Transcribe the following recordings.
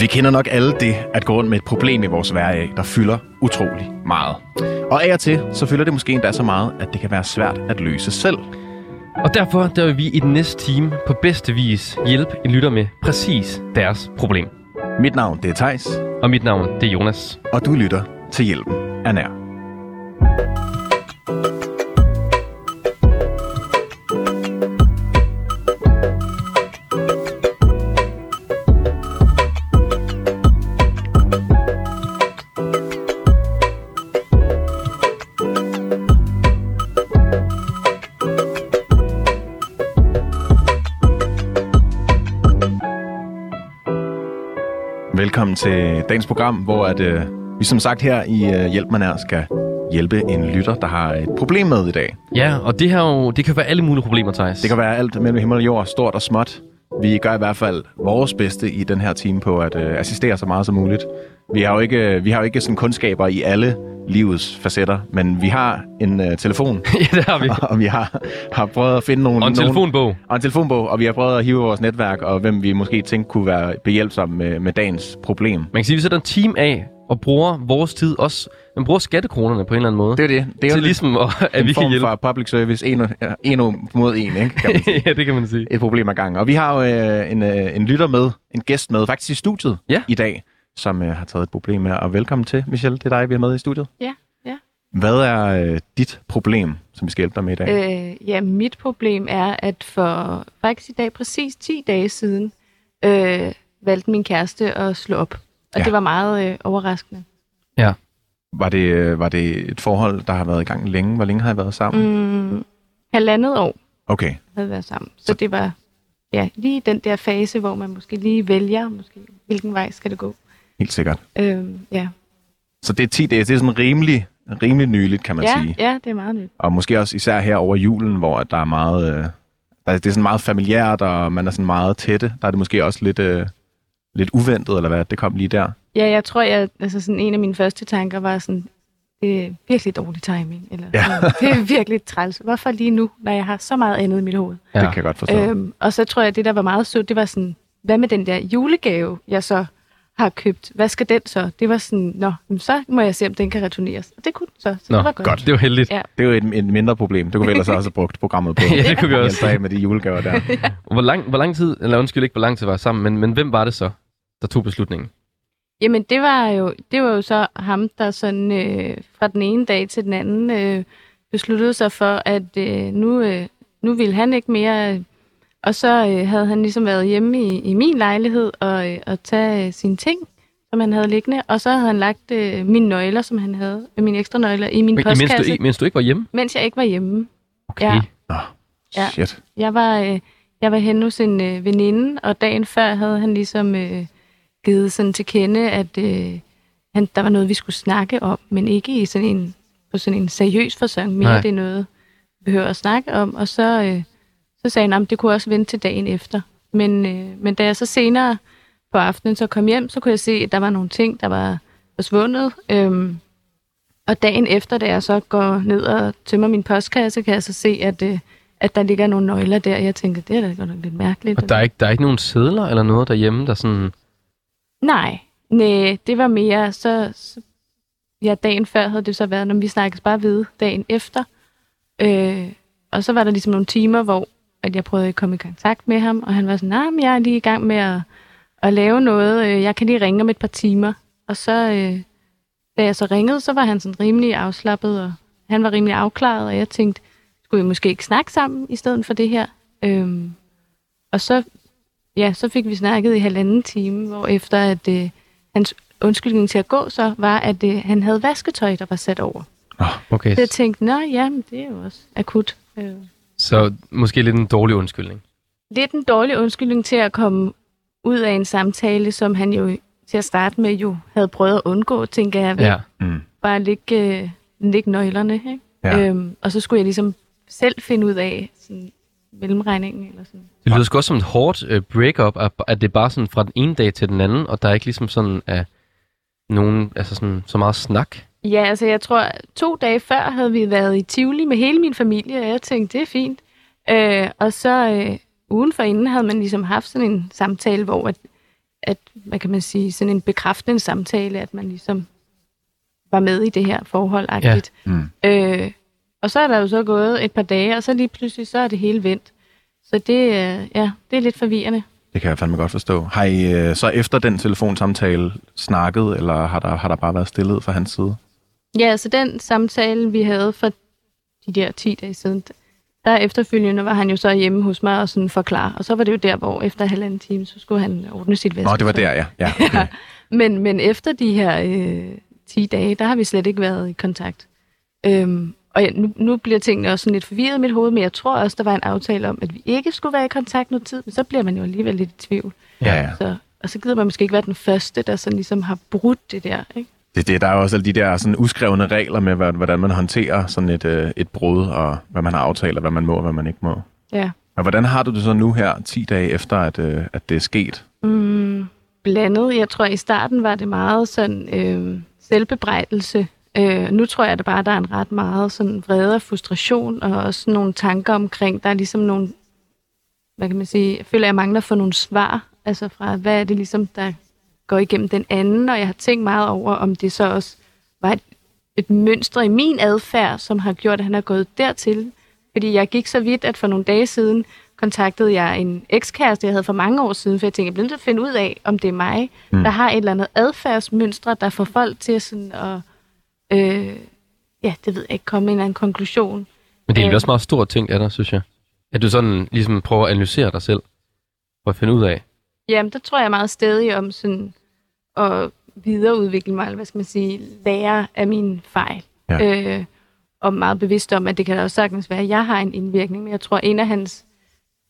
Vi kender nok alle det at gå rundt med et problem i vores hverdag, der fylder utrolig meget. Og af og til, så fylder det måske endda så meget, at det kan være svært at løse selv. Og derfor der vil vi i den næste time på bedste vis hjælpe en lytter med præcis deres problem. Mit navn det er Tejs, Og mit navn det er Jonas. og du lytter til Hjælpen er nær. Velkommen til dagens program, hvor at, øh, vi som sagt her i øh, Hjælp Man Er skal hjælpe en lytter, der har et problem med i dag. Ja, og det her jo, det kan være alle mulige problemer, Thijs. Det kan være alt mellem himmel og jord, stort og småt. Vi gør i hvert fald vores bedste i den her time på at øh, assistere så meget som muligt. Vi har jo ikke, vi har jo ikke sådan kundskaber i alle livets facetter, men vi har en øh, telefon, ja, det har vi. og vi har, har prøvet at finde nogle... Og en nogle, telefonbog. og en telefonbog, og vi har prøvet at hive vores netværk, og hvem vi måske tænkte kunne være behjælpsomme med, med dagens problem. Man kan sige, at vi sætter en team af og bruger vores tid også. Man bruger skattekronerne på en eller anden måde. Det er det. Det er til ligesom, at, at en vi kan form hjælpe. for public service, en, en mod en, ikke? Kan man sige. ja, det kan man sige. et problem ad gangen. Og vi har jo øh, en, øh, en lytter med, en gæst med, faktisk i studiet Ja. i dag, som øh, har taget et problem med. Og velkommen til, Michelle. Det er dig, vi er med i studiet. Ja, ja. Hvad er øh, dit problem, som vi skal hjælpe dig med i dag? Øh, ja, mit problem er, at for faktisk i dag præcis 10 dage siden, øh, valgte min kæreste at slå op. Og Ja. det var meget øh, overraskende. Ja. Var, det, øh, var det et forhold, der har været i gang længe? Hvor længe har I været sammen? Mm, halvandet år Okay. havde været sammen. Så det var ja, lige den der fase, hvor man måske lige vælger, måske, hvilken vej skal det gå. Helt sikkert. Øh, ja. Så det er 10 dage. Det er sådan rimelig, rimelig nyligt, kan man Ja, sige. ja, det er meget nyt. Og måske også især her over julen, hvor at der er meget... Øh, der, det er sådan meget familiært, og man er sådan meget tætte. Der er det måske også lidt, øh, lidt uventet, eller hvad? Det kom lige der. Ja, jeg tror, jeg, altså sådan en af mine første tanker var sådan, det er virkelig dårlig timing. Eller, Ja. det er virkelig træls. Hvorfor lige nu, når jeg har så meget andet i mit hoved? Ja. Det kan jeg godt forstå. Øhm, og så tror jeg, at det, der var meget sødt, det var sådan, hvad med den der julegave, jeg så har købt? Hvad skal den så? Det var sådan, nå, så må jeg se, om den kan returneres. Og det kunne den så, så Nå, det var godt. godt. Det var heldigt. Ja. Det er jo et, et mindre problem. Det kunne vi ellers også have brugt programmet på. Ja, det kunne vi også. Dig med de julegaver der. Hvor lang, hvor lang tid, eller undskyld ikke, hvor lang tid var I sammen, men, men hvem var det så, der tog beslutningen? Jamen, det var jo, det var jo så ham, der sådan øh, fra den ene dag til den anden øh, besluttede sig for, at øh, nu, øh, nu ville han ikke mere. Og så øh, havde han ligesom været hjemme i, i min lejlighed og, øh, og tage øh, sine ting, som han havde liggende. Og så havde han lagt øh, mine nøgler, som han havde, øh, mine ekstra nøgler, i min Men, mens, postkasse, du, mens du ikke var hjemme? mens jeg ikke var hjemme. Okay. Ja. Ja. shit. Jeg var, øh, jeg var henne hos en øh, veninde, og dagen før havde han ligesom øh, givet sådan til kende, at øh, han, der var noget, vi skulle snakke om, men ikke i sådan en, på sådan en seriøs fasong. Mere Nej. det er noget, vi behøver at snakke om. Og så, øh, så sagde han, at det kunne også vente til dagen efter. Men, øh, men da jeg så senere på aftenen så kom hjem, så kunne jeg se, at der var nogle ting, der var forsvundet. Øhm, og dagen efter, da jeg så går ned og tømmer min postkasse, kan jeg så se, at, øh, at der ligger nogle nøgler der. Jeg tænker, det er da godt nok lidt mærkeligt. Og der er, ikke, der er ikke nogen sædler eller noget derhjemme, der sådan... Nej, nej, det var mere, så, så ja, dagen før havde det så været, når vi snakkes bare ved dagen efter. Øh, og så var der ligesom nogle timer, hvor at jeg prøvede at komme i kontakt med ham, og han var sådan, nej, nah, jeg er lige i gang med at, at lave noget, øh, jeg kan lige ringe om et par timer. Og så, øh, da jeg så ringede, så var han sådan rimelig afslappet, og han var rimelig afklaret, og jeg tænkte, skulle vi måske ikke snakke sammen i stedet for det her? Øhm, og så, ja, så fik vi snakket i halvanden time, hvor efter at øh, hans undskyldning til at gå så var, at øh, han havde vasketøj, der var sat over. Okay, Så jeg tænkte, nå ja, men det er jo også akut. Øh. Så måske lidt en dårlig undskyldning. Lidt en dårlig undskyldning til at komme ud af en samtale, som han jo til at starte med jo havde prøvet at undgå, tænker jeg, Ja. Mm. bare lægge, øh, lægge nøglerne. Ikke? Ja. Øhm, og så skulle jeg ligesom selv finde ud af sådan, mellemregningen. Eller sådan. Det lyder sgu også som et hårdt uh, breakup, at, at det er bare sådan fra den ene dag til den anden, og der er ikke ligesom sådan uh, nogen, altså sådan, så meget snak. Ja, altså jeg tror, to dage før havde vi været i Tivoli med hele min familie, og jeg tænkte, det er fint. Øh, og så øh, ugen for inden havde man ligesom haft sådan en samtale, hvor at, at, hvad kan man sige, sådan en bekræftende samtale, at man ligesom var med i det her forhold Ja. Mm. Øh, og så er der jo så gået et par dage, og så lige pludselig, så er det hele vendt. Så det, øh, ja, det er lidt forvirrende. Det kan jeg fandme godt forstå. Har I øh, så efter den telefonsamtale snakket, eller har der, har der bare været stillet fra hans side? Ja, så den samtale, vi havde for de der 10 dage siden, der efterfølgende var han jo så hjemme hos mig og sådan forklare. Og så var det jo der, hvor efter halvanden time, så skulle han ordne sit væske. Nå, det var der, ja. ja okay. Men, men efter de her øh, 10 dage, der har vi slet ikke været i kontakt. Øhm, og ja, nu, nu bliver tingene også sådan lidt forvirret i mit hoved, men jeg tror også, der var en aftale om, at vi ikke skulle være i kontakt noget tid, men så bliver man jo alligevel lidt i tvivl. ja, ja. Så, og så gider man måske ikke være den første, der sådan ligesom har brudt det der, ikke? Det, det, der er jo også alle de der sådan uskrevne regler med, hvordan man håndterer sådan et, øh, et brud, og hvad man har aftalt, og hvad man må og hvad man ikke må. Ja. Og hvordan har du det så nu her, 10 dage efter, at, øh, at det er sket? Mm, blandet. Jeg tror, i starten var det meget sådan øh, selvbebrejdelse. Øh, nu tror jeg, at bare der er en ret meget sådan vrede og frustration, og også nogle tanker omkring, der er ligesom nogle, hvad kan man sige, jeg føler, at jeg mangler for nogle svar, altså fra, hvad er det ligesom, der går igennem den anden, og jeg har tænkt meget over, om det så også var et, et mønster i min adfærd, som har gjort, at han er gået dertil. Fordi jeg gik så vidt, at for nogle dage siden kontaktede jeg en ekskæreste, jeg havde for mange år siden, for jeg tænkte, jeg bliver nødt til at finde ud af, om det er mig, mm. der har et eller andet adfærdsmønstre, der får folk til sådan at, øh, ja, det ved jeg ikke, komme med en eller anden konklusion. Men det er Øh. øh. også meget stort ting af dig, synes jeg. At du sådan ligesom prøver at analysere dig selv. For at finde ud af. Jamen, der tror jeg meget stadig om sådan at videreudvikle mig, eller hvad skal man sige, lære af mine fejl. Ja. Øh, og meget bevidst om, at det kan da også sagtens være, at jeg har en indvirkning, men jeg tror, en af hans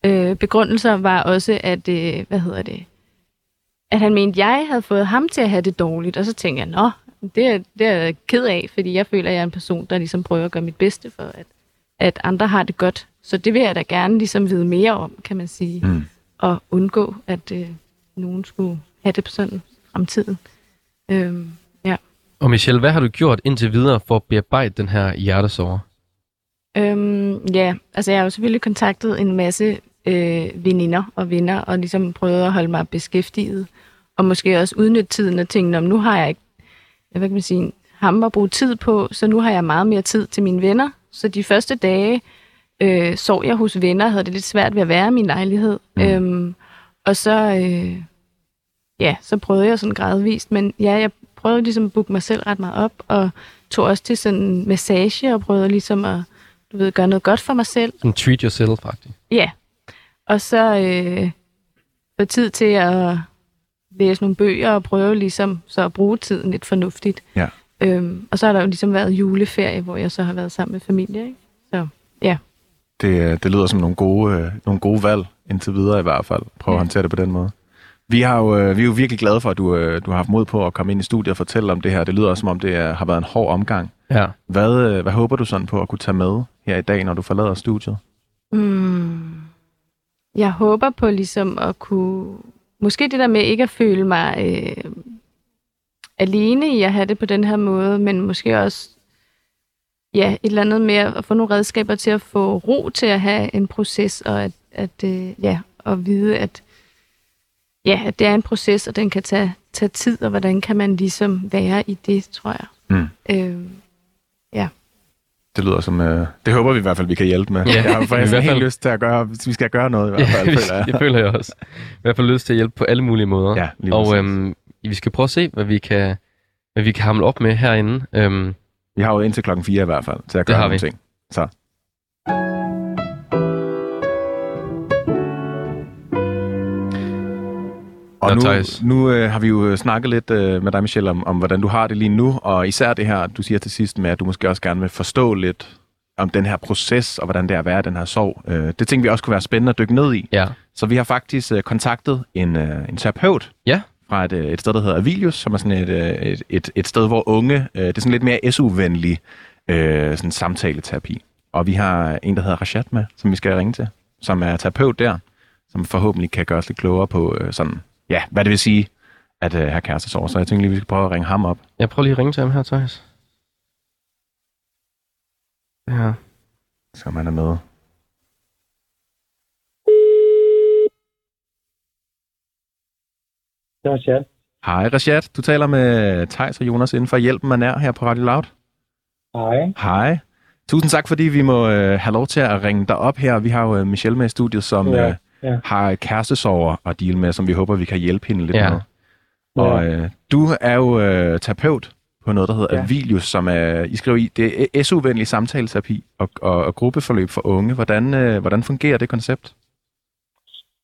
øh, begrundelser var også, at, øh, hvad hedder det, at han mente, at jeg havde fået ham til at have det dårligt, og så tænkte jeg, nå, det er, det er jeg ked af, fordi jeg føler, at jeg er en person, der ligesom prøver at gøre mit bedste for, at, at andre har det godt. Så det vil jeg da gerne ligesom vide mere om, kan man sige Mm. Og undgå, at øh, nogen skulle have det på sådan i fremtiden. Øhm, ja. Og Michelle, hvad har du gjort indtil videre for at bearbejde den her hjertesorger? Øhm, ja, altså jeg har jo selvfølgelig kontaktet en masse øh, veninder og venner, og ligesom prøvet at holde mig beskæftiget, og måske også udnytte tiden og tænke, nu har jeg ikke, hvad kan man sige, ham at bruge tid på, så nu har jeg meget mere tid til mine venner. Så de første dage øh, sov jeg hos venner, havde det lidt svært ved at være i min lejlighed. Mm. Øhm, og så, øh, ja, så prøvede jeg sådan gradvist, men ja, jeg prøvede ligesom at booke mig selv ret meget op, og tog også til sådan en massage, og prøvede ligesom at, du ved, gøre noget godt for mig selv. Sådan treat yourself, faktisk. Ja. Og så øh, få tid til at læse nogle bøger og prøve ligesom så at bruge tiden lidt fornuftigt. Ja. Øhm, og så har der jo ligesom været juleferie, hvor jeg så har været sammen med familie. Ikke? Så ja. Det, øh, det lyder som nogle gode, øh, nogle gode valg, indtil videre i hvert fald. Prøv at Ja. håndtere det på den måde. Vi, har jo, øh, vi er jo virkelig glade for, at du, øh, du har haft mod på at komme ind i studiet og fortælle om det her. Det lyder også, som om det er, har været en hård omgang. Ja. Hvad, øh, hvad håber du sådan på at kunne tage med her i dag, når du forlader studiet? Mm. Jeg håber på ligesom at kunne... Måske det der med ikke at føle mig øh, alene i at have det på den her måde, men måske også ja, et eller andet med at få nogle redskaber til at få ro til at have en proces, og at, at øh, ja, at vide, at, ja, at det er en proces, og den kan tage, tage tid, og hvordan kan man ligesom være i det, tror jeg. Mm. Øh, Det lyder som... Øh, det håber vi i hvert fald, vi kan hjælpe med. Ja, jeg har i faktisk helt fald. lyst til at gøre... Vi skal gøre noget i hvert fald, føler jeg. det føler jeg også. I hvert fald lyst til at hjælpe på alle mulige måder. Ja, lige og øhm, vi skal prøve at se, hvad vi kan, hvad vi kan hamle op med herinde. Øhm, Vi har jo indtil klokken 4 i hvert fald til at har nogle vi. ting. Så. Og nu, nu øh, har vi jo øh, snakket lidt øh, med dig, Michelle, om, om hvordan du har det lige nu, og især det her, du siger til sidst med, at du måske også gerne vil forstå lidt om den her proces, og hvordan det er at være den her sorg. Øh, det tænkte vi også kunne være spændende at dykke ned i. ja. Så vi har faktisk øh, kontaktet en, øh, en terapeut Ja. Fra et, øh, et sted, der hedder Avilius, som er sådan et, øh, et, et, et sted, hvor unge, øh, det er sådan lidt mere SU-venlig øh, sådan samtaleterapi. Og vi har en, der hedder Rashad med, som vi skal ringe til, som er terapeut der, som forhåbentlig kan gøre os lidt klogere på øh, sådan, ja, hvad det vil sige at øh, have kærestesorg. Så jeg tænker lige, vi skal prøve at ringe ham op. Jeg prøver lige at ringe til ham her, Thijs. Ja. så man er med. Det er Rashad. Hej Rashad, du taler med Tejs og Jonas inden for Hjælpen Man Er her på Radio Loud. Hej. Hej. Tusind tak, fordi vi må øh, have lov til at ringe dig op her. Vi har jo øh, Michelle med i studiet, som Ja, øh, ja. har kærestesover at deal med, som vi håber, vi kan hjælpe hende lidt Ja. med. Og øh, du er jo øh, terapeut på noget, der hedder ja. Ja. Avilius, som er, I skriver i, det er SU-venlig samtaleterapi og, og, og gruppeforløb for unge. Hvordan, øh, hvordan fungerer det koncept?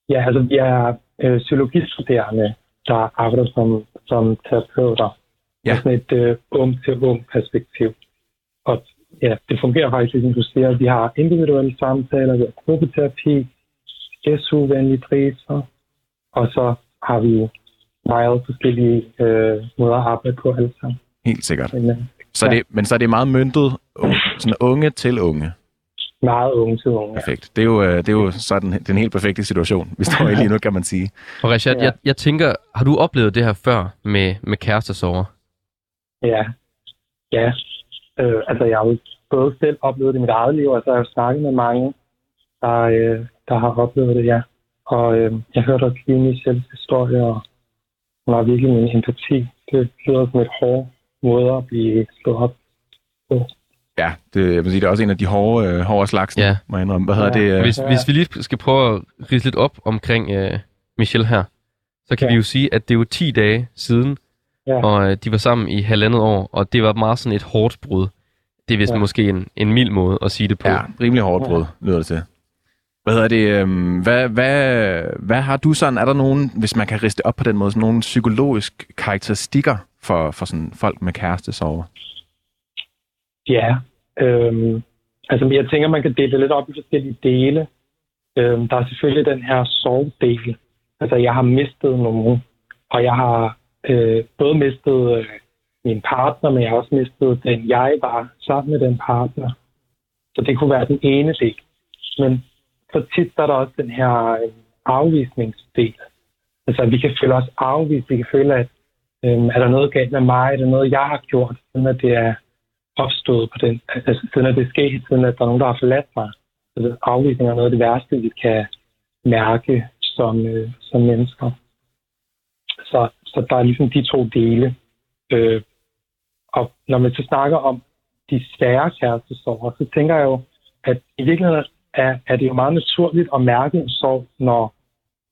Ja, altså vi er øh, psykologistuderende, der arbejder som, som terapeuter. Ja. Med sådan et øh, ung-til-ung perspektiv. Og ja, det fungerer faktisk, som du siger. Vi har individuelle samtaler, vi har gruppeterapi, SU-venlige priser, og så har vi meget forskellige øh, måder at arbejde på alle sammen. Helt sikkert. Men, øh, Så Ja. det, men så er det meget myntet, sådan unge til unge. Meget unge til unge. Ja. Perfekt. Det er jo, øh, det er jo sådan den helt perfekte situation, vi står i lige nu, kan man sige. Og Rashad, Ja. jeg, jeg tænker, har du oplevet det her før med, med kærestesover? Ja, ja. Øh, altså, jeg har jo både selv oplevet det i mit eget liv, og så har jeg snakket med mange, der, øh, der har oplevet det, ja. Og øh, jeg hørte også lige Michelles historie, og hun har virkelig min empati. Det lyder som et hårdt måde at blive slået op på. Ja, det, jeg vil sige, det er også en af de hårde, øh, hårde slags, Ja. må jeg indrømme. Hvad hedder Ja. det? øh, Hvis, hvis vi lige skal prøve at rise lidt op omkring øh, Michelle her, så kan Ja. vi jo sige, at det er jo 10 dage siden, Ja. og øh, de var sammen i halvandet år, og det var meget sådan et hårdt brud. Det er vist Ja. måske en, en mild måde at sige det på. Ja, rimelig hårdt brud, lyder det til. Hvad hedder det? øhm, hvad, hvad, hvad har du sådan, er der nogen, hvis man kan riste op på den måde, sådan nogle psykologisk karakteristikker for, for sådan folk med kærestesover? Ja, øhm, altså jeg tænker, man kan dele det lidt op i forskellige dele. Øhm, der er selvfølgelig den her sorgdel. Altså jeg har mistet nogen, og jeg har øh, både mistet øh, min partner, men jeg har også mistet den, jeg var sammen med den partner. Så det kunne være den ene del. Men så tit der er der også den her øh, afvisningsdel. Altså vi kan føle os afvist, vi kan føle, at øh, er der noget galt med mig, er der noget, jeg har gjort, Sådan at det er opstået på den, altså siden at det skete, siden at der er nogen, der har forladt mig. Så afvisning er noget af det værste, vi kan mærke som, øh, som mennesker. Så, så der er ligesom de to dele. Øh, og når man så snakker om de svære kærestesorger, så tænker jeg jo, at i virkeligheden er, er det jo meget naturligt at mærke en sorg, når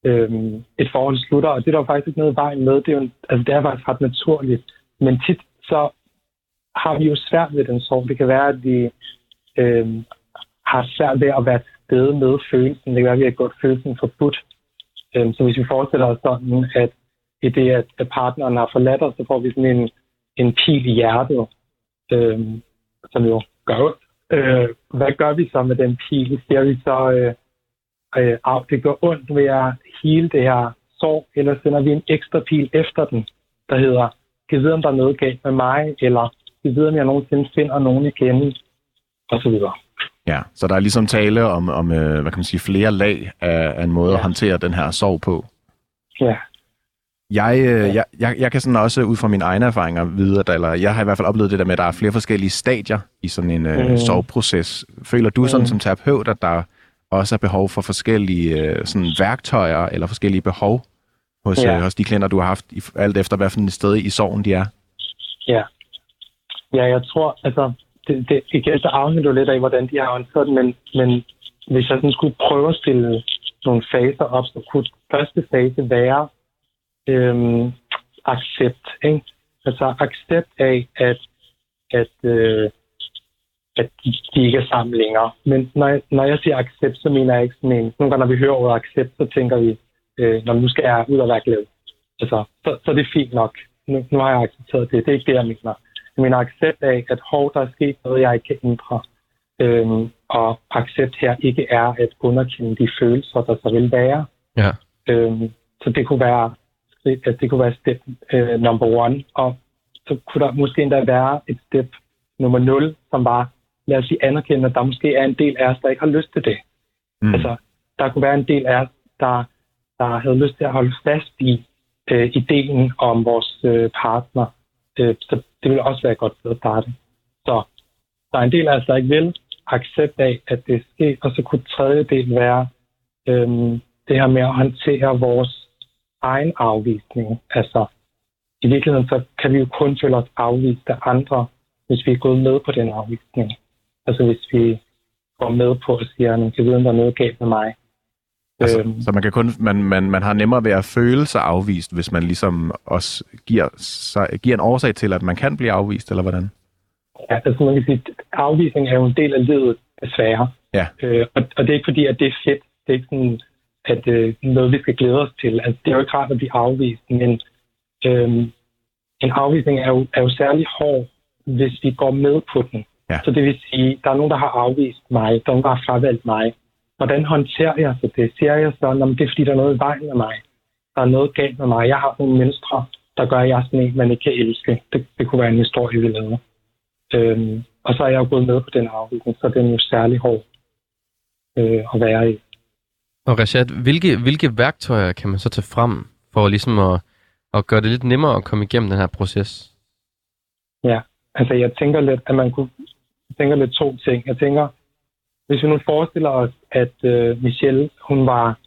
øhm, et forhold slutter, og det er der jo faktisk ikke noget vejen med. Det er, jo, altså, det er faktisk ret naturligt. Men tit så har vi jo svært ved den sorg. Det kan være, at vi øh, har svært ved at være stede med følelsen. Det kan være, at vi har gjort følelsen forbudt. Øh, så hvis vi forestiller os sådan, at i det, at, at partneren har forladt os, så får vi sådan en, en pil i hjertet, øh, som jo gør ondt. Øh, hvad gør vi så med den pil? Siger vi så, øh, øh, at det gør ondt ved at hele det her sorg, eller sender vi en ekstra pil efter den, der hedder, kan vide, om der er noget galt med mig, eller kan jeg vide, om jeg nogensinde finder nogen igen, og så videre. Ja, så der er ligesom tale om, om øh, hvad kan man sige, flere lag af, af en måde ja. at håndtere den her sorg på. Ja, Jeg, øh, jeg, jeg, jeg kan sådan også ud fra mine egne erfaringer vide, at eller jeg har i hvert fald oplevet det der med, at der er flere forskellige stadier i sådan en øh, Mm. soveproces. Føler du sådan Mm. som terapeut, at der også er behov for forskellige øh, sådan værktøjer eller forskellige behov hos, Ja. øh, hos de klienter, du har haft, i, alt efter hvad for et sted i sorgen de er? ja. Ja, jeg tror, altså, det, det, igen, så afhænger det jo lidt af, hvordan de har håndteret det, men, men hvis jeg sådan skulle prøve at stille nogle faser op, så kunne første fase være øhm, accept. Ikke? Altså accept af, at, at, øh, at de, de ikke er sammen længere. Men når jeg, når jeg siger accept, så mener jeg ikke sådan en... Nogle gange, når vi hører ordet accept, så tænker vi, øh, når nu skal jeg ud og være glad. Altså, så, så er det fint nok. Nu, nu har jeg accepteret det. Det er ikke det, jeg mener. Mener accept af, at hov, der er sket noget, jeg ikke kan ændre. Øhm, og accept her ikke er at underkende de følelser, der så vil være. Ja. Øhm, så det kunne være at det kunne være step øh, number one, og så kunne der måske endda være et step nummer 0, som var, lad os sige, anerkende, at der måske er en del af os, der ikke har lyst til det. Mm. Altså, der kunne være en del af os, der, der havde lyst til at holde fast i øh, ideen om vores øh, partner. Øh, så det ville også være et godt sted at starte. Så der er en del af os, der ikke vil accept af, at det sker, og så kunne tredje del være øh, det her med at håndtere vores egen afvisning. Altså, i virkeligheden så kan vi jo kun føle os afvist af andre, hvis vi er gået med på den afvisning. Altså hvis vi går med på at sige, at man kan vide, der er noget galt med mig. Altså, øhm, så man, kan kun, man, man, man har nemmere ved at føle sig afvist, hvis man ligesom også giver, sig, giver en årsag til, at man kan blive afvist, eller hvordan? Ja, altså man kan sige, afvisning er jo en del af livet, desværre. Ja. Øh, og, og det er ikke fordi, at det er fedt. Det er ikke sådan, at øh, noget, vi skal glæde os til. Altså, det er jo ikke rart at blive afvist, men øh, en afvisning er jo, er jo særlig hård, hvis vi går med på den. Ja. Så det vil sige, der er nogen, der har afvist mig, der er nogen, der har fravalgt mig. Hvordan håndterer jeg så det? Siger jeg så, at det er fordi, der er noget i vejen med mig? Der er noget galt med mig. Jeg har nogle mennesker, der gør, at jeg er sådan en, man ikke kan elske. Det, det kunne være en historie, vi lavede. Øhm, og så er jeg jo gået med på den afvisning, så den er jo særlig hård øh, at være i. Og Rashad, hvilke, hvilke værktøjer kan man så tage frem for ligesom at, at gøre det lidt nemmere at komme igennem den her proces? Ja, altså jeg tænker lidt, at man kunne tænker lidt to ting. Jeg tænker, hvis vi nu forestiller os, at øh, Michelle, hun var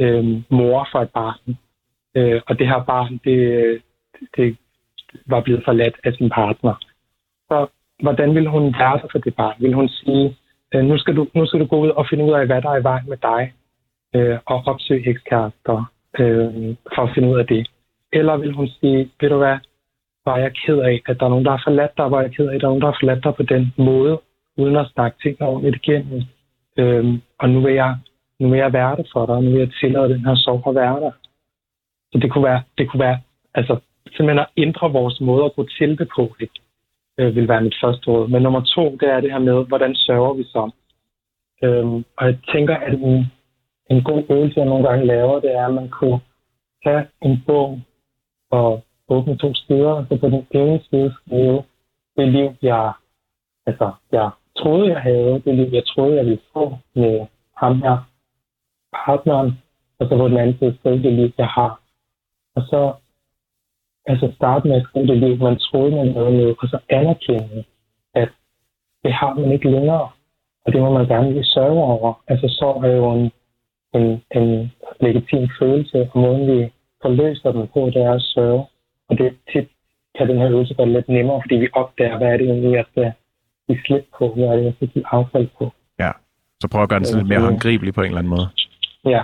øh, mor for et barn, øh, og det her barn, det, det var blevet forladt af sin partner, så hvordan ville hun være for det barn? Vil hun sige, øh, nu, skal du, nu skal du gå ud og finde ud af, hvad der er i vejen med dig, øh, og opsøge ekskærester øh, for at finde ud af det? Eller vil hun sige, ved du hvad, var jeg ked af, at der er nogen, der har forladt dig, var jeg ked af, at der er nogen, der har forladt dig på den måde, uden at snakke ting ordentligt igennem. Øhm, og nu vil, jeg, nu vil jeg være der for dig, og nu vil jeg tillade den her sorg at være der. Så det kunne være, det kunne være altså, simpelthen at ændre vores måde at gå til det på, ikke? Øh, vil være mit første råd. Men nummer to, det er det her med, hvordan sørger vi så? Øhm, og jeg tænker, at en, en god øvelse, jeg nogle gange laver, det er, at man kunne tage en bog og åbne to sider, og så på den ene side skrive det liv, jeg, altså, jeg troede, jeg havde, det liv, jeg troede, jeg ville få med ham her, partneren, og så på den anden side skrive det liv, jeg har. Og så altså starte med at skrive det liv, man troede, man havde med, og så anerkende, at det har man ikke længere. Og det må man gerne lige sørge over. Altså sorg er jo en, en, en legitim følelse, og måden vi forløser den på, det er at sørge. Og det tit kan den her øvelse være lidt nemmere, fordi vi opdager, hvad er det egentlig, jeg skal øh, give slip på, hvad er det, jeg skal give affald på. Ja, så prøv at gøre den sådan lidt mere håndgribelig på en eller anden måde. Ja.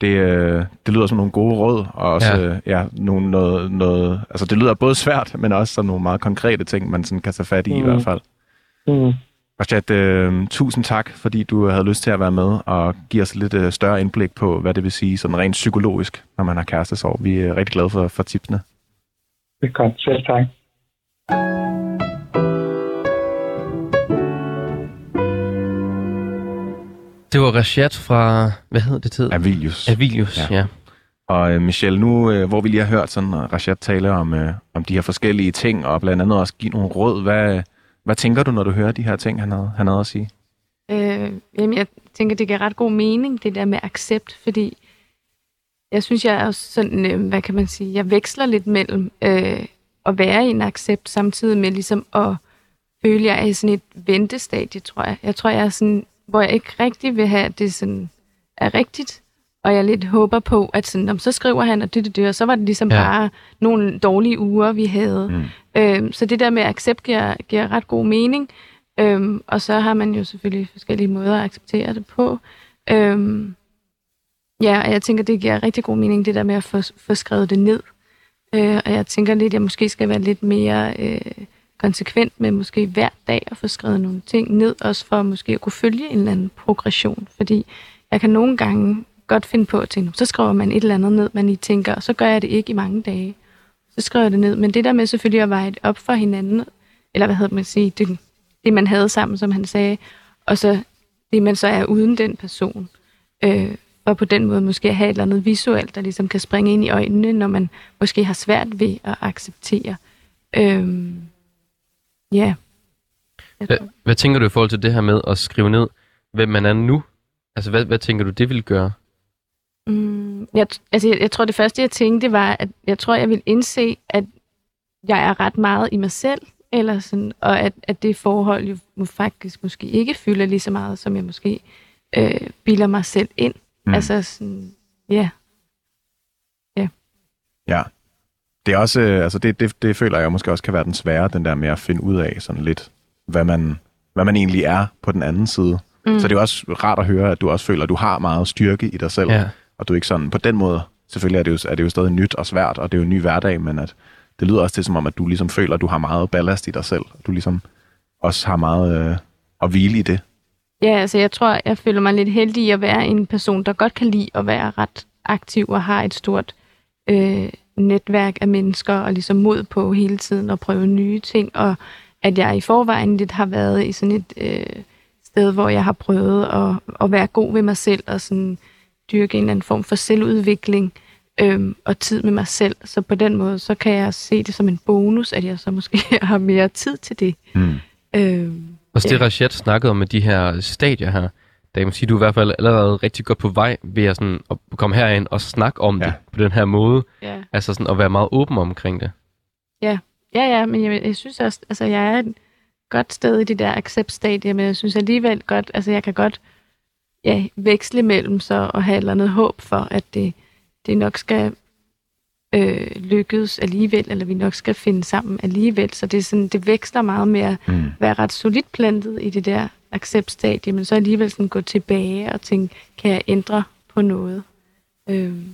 Det, øh, det lyder som nogle gode råd, og også Ja. ja. Ja, nogle, noget, noget, altså det lyder både svært, men også sådan nogle meget konkrete ting, man sådan kan tage fat i mm. i hvert fald. Mm. Rashad, øh, tusind tak, fordi du havde lyst til at være med og give os lidt øh, større indblik på, hvad det vil sige sådan rent psykologisk, når man har kærestesorg. Vi er rigtig glade for, for tipsene. Det er godt. Selv tak. Det var Rashad fra, hvad hedder det tid? Avilius. Avilius, ja. Ja. Og øh, Michelle, nu øh, hvor vi lige har hørt sådan øh, Rashad tale om, øh, om de her forskellige ting, og blandt andet også give nogle råd, hvad, hvad tænker du, når du hører de her ting, han havde, han havde at sige? Øh, jamen, jeg tænker, det giver ret god mening, det der med accept, fordi jeg synes, jeg er også sådan, øh, hvad kan man sige, jeg veksler lidt mellem øh, at være i en accept, samtidig med ligesom at føle, jeg er i sådan et ventestadie, tror jeg. Jeg tror, jeg er sådan, hvor jeg ikke rigtig vil have, at det sådan er rigtigt, og jeg lidt håber på, at sådan, om så skriver han, og det, det, det, og så var det ligesom Ja. bare nogle dårlige uger, vi havde. Mm. Øhm, så det der med accept giver, giver ret god mening. Øhm, og så har man jo selvfølgelig forskellige måder at acceptere det på. Øhm, ja, og jeg tænker, det giver rigtig god mening, det der med at få, få skrevet det ned. Øh, og jeg tænker lidt, at jeg måske skal være lidt mere øh, konsekvent med måske hver dag at få skrevet nogle ting ned, også for måske at kunne følge en eller anden progression. Fordi jeg kan nogle gange godt finde på at tænke, så skriver man et eller andet ned, man lige tænker, og så gør jeg det ikke i mange dage. Så skriver jeg det ned. Men det der med selvfølgelig at veje det op for hinanden, eller hvad hedder man sige, det, det man havde sammen, som han sagde, og så det man så er uden den person. Øh, og på den måde måske have et eller andet visuelt, der ligesom kan springe ind i øjnene, når man måske har svært ved at acceptere. Øh, ja. Hvad, hvad tænker du i forhold til det her med at skrive ned, hvem man er nu? Altså, hvad, hvad tænker du, det vil gøre? Mm, jeg, altså, jeg, jeg tror, det første, jeg tænkte, var, at jeg tror, jeg vil indse, at jeg er ret meget i mig selv, eller sådan, og at, at det forhold jo faktisk måske ikke fylder lige så meget, som jeg måske øh, bilder mig selv ind. Mm. Altså sådan, ja. Ja. Det er også, øh, altså det, det, det føler jeg måske også kan være den svære, den der med at finde ud af sådan lidt, hvad man, hvad man egentlig er på den anden side. Mm. Så det er jo også rart at høre, at du også føler, at du har meget styrke i dig selv. Ja. Og du er ikke sådan, på den måde, selvfølgelig er det, jo, er det jo stadig nyt og svært, og det er jo en ny hverdag, men at det lyder også til som om, at du ligesom føler, at du har meget ballast i dig selv. Du ligesom også har meget øh, at hvile i det. Ja, altså jeg tror, jeg føler mig lidt heldig i at være en person, der godt kan lide at være ret aktiv og har et stort øh, netværk af mennesker og ligesom mod på hele tiden at prøve nye ting. Og at jeg i forvejen lidt har været i sådan et øh, sted, hvor jeg har prøvet at, at være god ved mig selv og sådan dyrke en eller anden form for selvudvikling øhm, og tid med mig selv. Så på den måde, så kan jeg se det som en bonus, at jeg så måske har mere tid til det. Mm. Øhm, Og det Rachet snakkede om med de her stadier her, der kan man sige, du er i hvert fald allerede rigtig godt på vej ved at, sådan, at komme herind og snakke om ja. Ja. det på den her måde. ja. Altså sådan at være meget åben omkring det. Ja, ja, men jeg, jeg synes også, altså jeg er et godt sted i det der accept-stadie, men jeg synes alligevel godt, altså jeg kan godt ja, veksle mellem så og have et eller andet håb for, at det, det nok skal øh, lykkes alligevel, eller vi nok skal finde sammen alligevel. Så det, er sådan, det veksler meget med at Mm. være ret solidt plantet i det der accept-stadie, men så alligevel sådan gå tilbage og tænke, kan jeg ændre på noget? Øhm,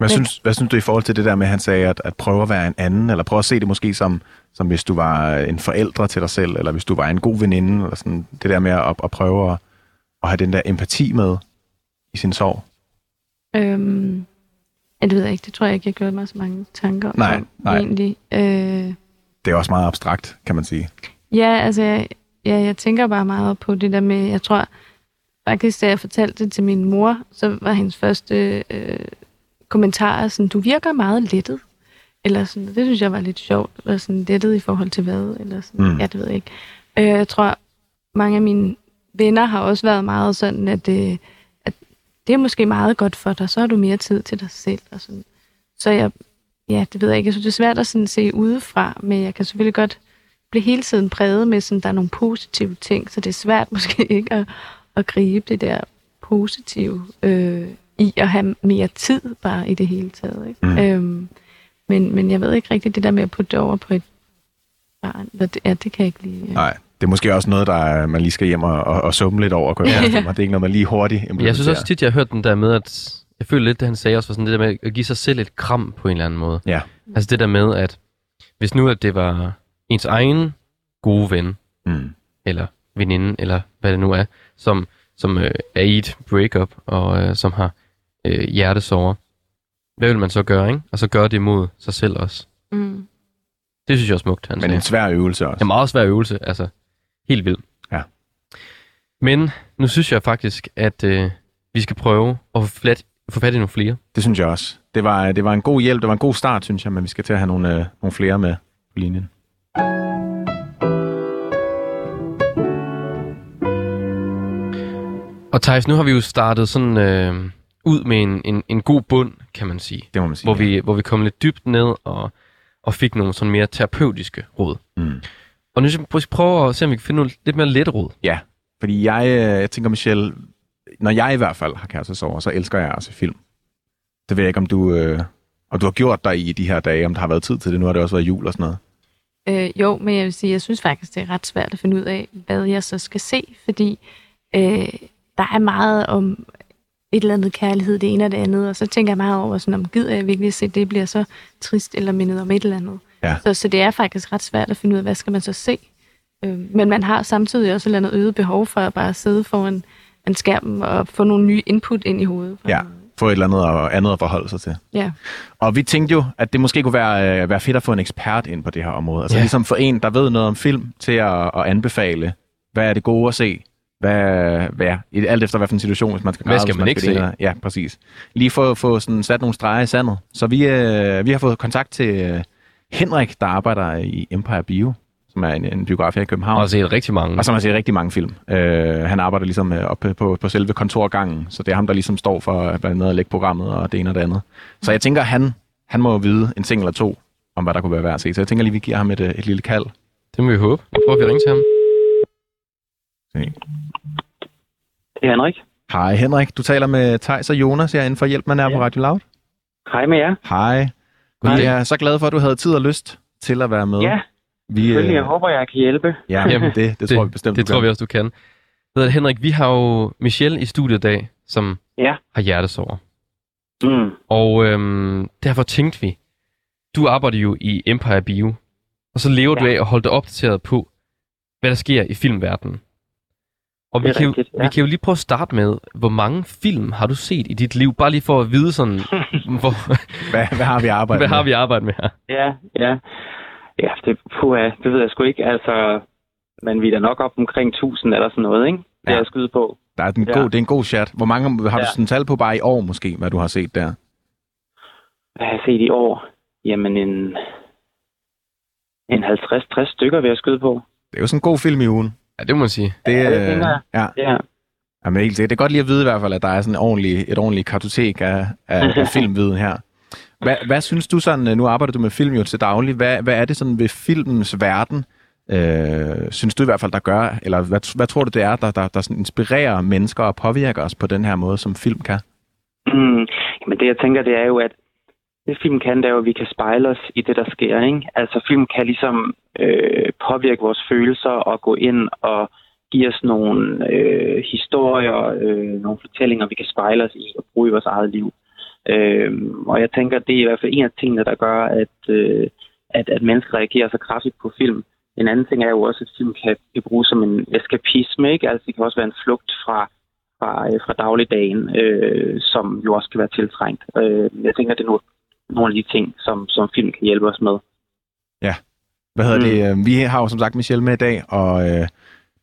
Hvad, Men- synes, hvad synes du i forhold til det der med, at han sagde, at, at prøve at være en anden, eller prøve at se det måske som, som hvis du var en forældre til dig selv, eller hvis du var en god veninde, eller sådan, det der med at, at prøve at, at have den der empati med i sin sorg? Øhm, ja, det ved jeg ikke. Det tror jeg ikke, jeg gjorde mig så mange tanker Nej, om. nej. Egentlig. Øh, Det er også meget abstrakt, kan man sige. ja, altså, jeg, ja, jeg tænker bare meget på det der med, jeg tror faktisk, da jeg fortalte det til min mor, så var hendes første øh, kommentar sådan, du virker meget lettet. Eller sådan, det synes jeg var lidt sjovt. Eller sådan lettet i forhold til hvad? Eller sådan, Mm. ja, det ved jeg ikke. Øh, jeg tror, mange af mine venner har også været meget sådan, at, øh, at det er måske meget godt for dig, så har du mere tid til dig selv. Og sådan. Så jeg, ja, det ved jeg ikke. Jeg synes, det er svært at sådan se udefra, men jeg kan selvfølgelig godt blive hele tiden præget med, sådan, der er nogle positive ting, så det er svært måske ikke at, at gribe det der positive øh, i at have mere tid bare i det hele taget. Ikke? Mm. Øhm, men, men jeg ved ikke rigtigt det der med at putte det over på et barn. Det, ja, det kan jeg ikke lige. Nej, det er måske også noget, der er- man lige skal hjem og, og, og summe lidt over. Kunne jeg Ja. mig. Det er ikke noget, man lige hurtigt jeg synes også tit, jeg har hørt den der med, at jeg føler lidt, det han sagde også, var sådan det der med at give sig selv et kram på en eller anden måde. Ja. Altså det der med, at hvis nu at det var ens egen gode ven, Mm. eller veninde, eller hvad det nu er, som, som øh, er i et breakup, og øh, som har øh, hjertesover, hvad vil man så gøre, ikke? Og så gøre det mod sig selv også. Mm. Det synes jeg er smukt, han Men sagde. en svær øvelse Det også. er meget svær øvelse, altså helt vildt. Ja. Men nu synes jeg faktisk, at øh, vi skal prøve at få fat, få fat i nogle flere. Det synes jeg også. Det var, det var en god hjælp, det var en god start, synes jeg, men vi skal til at have nogle, øh, nogle flere med på linjen. Og Thijs, nu har vi jo startet sådan øh, ud med en, en, en god bund, kan man sige. Det må man sige. Hvor vi, hvor vi kom lidt dybt ned og, og fik nogle sådan mere terapeutiske råd. Mm. Og nu skal vi prøve at se, om vi kan finde nogle lidt mere lette råd. Ja, fordi jeg, øh, jeg tænker, Michelle, når jeg i hvert fald har kærestesorger, så elsker jeg altså film. Det ved jeg ikke, om du, øh, og du har gjort dig i de her dage, om der har været tid til det. Nu har det også været jul og sådan noget. Øh, jo, men jeg vil sige, jeg synes faktisk, det er ret svært at finde ud af, hvad jeg så skal se, fordi øh, der er meget om et eller andet kærlighed, det ene og det andet, og så tænker jeg meget over, sådan, om gider jeg virkelig se, det bliver så trist eller mindet om et eller andet. Ja. Så, så det er faktisk ret svært at finde ud af, hvad skal man så se. Øh, men man har samtidig også et eller andet øget behov for at bare sidde foran en skærm og få nogle nye input ind i hovedet. Ja, få et eller andet og andet at forholde sig til. ja. Og vi tænkte jo, at det måske kunne være, øh, være fedt at få en ekspert ind på det her område. Altså Ja. ligesom for en, der ved noget om film, til at, at anbefale, hvad er det gode at se? Hvad, hvad er, alt efter hvad for en situation, hvis man skal Hvad græde, skal hvis man ikke se? Ja, præcis. Lige få, få sådan sat nogle streger i sandet. Så vi, øh, vi har fået kontakt til øh, Henrik, der arbejder i Empire Bio, som er en, en biograf her i København. Og set rigtig mange. Og som har set rigtig mange film. Øh, han arbejder ligesom øh, oppe på, på selve kontorgangen, så det er ham, der ligesom står for øh, blandt andet at lægge programmet og det ene og det andet. Så jeg tænker, han, han må vide en ting eller to om, hvad der kunne være værd at se. Så jeg tænker lige, vi giver ham et, et lille kald. Det må vi håbe. Vi prøver at ringe til ham. Det er Henrik. Hej Henrik, du taler med Tejs og Jonas herinde for Hjælp, man er ja. på Radio Loud. Hej med jer. Hej. Vi er så glade for, at du havde tid og lyst til at være med. Ja, vi, selvfølgelig. Jeg øh, håber, jeg kan hjælpe. ja, Jamen, det, det, tror vi bestemt, Det du tror kan. vi også, du kan. Ved du, Henrik, vi har jo Michelle i studiet i dag, som Ja. har hjertesover. Mm. Og øhm, derfor tænkte vi, du arbejder jo i Empire Bio, og så lever ja. du af at holde dig opdateret på, hvad der sker i filmverdenen. Og vi kan, jo, rigtigt, ja. vi kan jo lige prøve at starte med, hvor mange film har du set i dit liv? Bare lige for at vide sådan, hvor, Hvad, hvad har vi arbejdet hvad har med? vi arbejdet med her? Ja, ja. Ja, det, puha, det ved jeg sgu ikke. Altså, men vi er da nok op omkring 1000 eller sådan noget, ikke? Det Ja. er jeg skyde på. Der er den Ja. god, det er en god chat. Hvor mange har du Ja. sådan tal på bare i år måske, hvad du har set der? Hvad har jeg set i år? Jamen, en, en 50-60 stykker vil jeg skyde på. Det er jo sådan en god film i ugen. Ja, det må man sige. Det, Ja, det øh, ja. Ja, Jamen, helt sikkert. Det er godt lige at vide i hvert fald, at der er sådan en ordentlig, et ordentligt kartotek af, af, af filmviden her. Hvad, hvad synes du sådan, øh, nu arbejder du med film jo til daglig, hvad, hvad er det sådan ved filmens verden, øh, synes du i hvert fald, der gør, eller hvad, hvad tror du det er, der, der, der sådan inspirerer mennesker og påvirker os på den her måde, som film kan? Mm, jamen det jeg tænker, det er jo, at det film kan, det er jo, at vi kan spejle os i det, der sker. Ikke? Altså film kan ligesom øh, påvirke vores følelser og gå ind og give os nogle øh, historier, øh, nogle fortællinger, vi kan spejle os i og bruge i vores eget liv. Øh, og jeg tænker, det er i hvert fald en af tingene, der gør, at, øh, at, at mennesker reagerer så kraftigt på film. En anden ting er jo også, at film kan, kan bruges som en eskapisme. Ikke? Altså det kan også være en flugt fra fra, øh, fra dagligdagen, øh, som jo også kan være tiltrængt. Øh, jeg tænker, det er nogle, nogle af de ting, som, som film kan hjælpe os med. Hvad hedder Mm. det? øh, Vi har jo som sagt Michelle med i dag, og øh,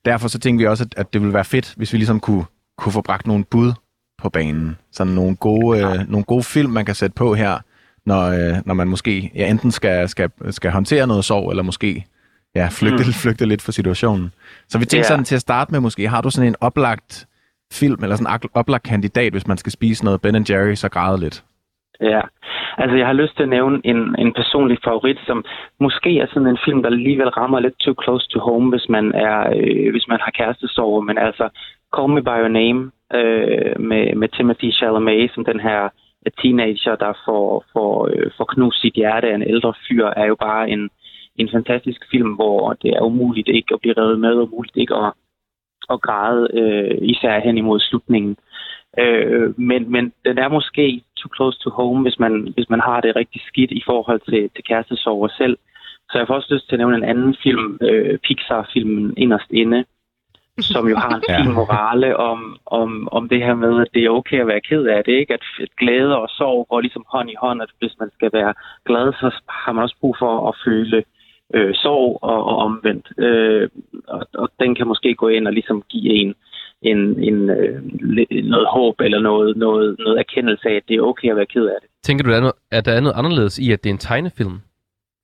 derfor så tænkte vi også, at, at det ville være fedt, hvis vi ligesom kunne, kunne få bragt nogle bud på banen. Sådan nogle gode, øh, nogle gode film, man kan sætte på her, når, øh, når man måske ja, enten skal, skal, skal håndtere noget sorg, eller måske ja, flygte, mm. flygte lidt fra situationen. Så vi tænkte Ja. sådan til at starte med måske, har du sådan en oplagt film, eller sådan en oplagt kandidat, hvis man skal spise noget Ben Jerry, så græde lidt? Ja, altså jeg har lyst til at nævne en, en personlig favorit, som måske er sådan en film, der alligevel rammer lidt too close to home, hvis man er øh, hvis man har kærestesorg, men altså Call Me By Your Name øh, med, med Timothy Chalamet, som den her øh, teenager, der får, får, øh, får knust sit hjerte af en ældre fyr, er jo bare en, en fantastisk film, hvor det er umuligt ikke at blive revet med, og umuligt ikke at, at græde, øh, især hen imod slutningen. Øh, men, men den er måske too close to home, hvis man, hvis man har det rigtig skidt i forhold til, til kærestesorger selv. Så jeg får også lyst til at nævne en anden film, øh, Pixar-filmen Inderst Inde, som jo har en fin morale om, om, om det her med, at det er okay at være ked af det, ikke? At, at glæde og sorg går ligesom hånd i hånd, at hvis man skal være glad, så har man også brug for at føle øh, sorg og, og omvendt. Øh, og, og den kan måske gå ind og ligesom give en en, en, øh, noget håb eller noget, noget, noget erkendelse af, at det er okay at være ked af det. Tænker du, at der er noget, at der er noget anderledes i, at det er en tegnefilm,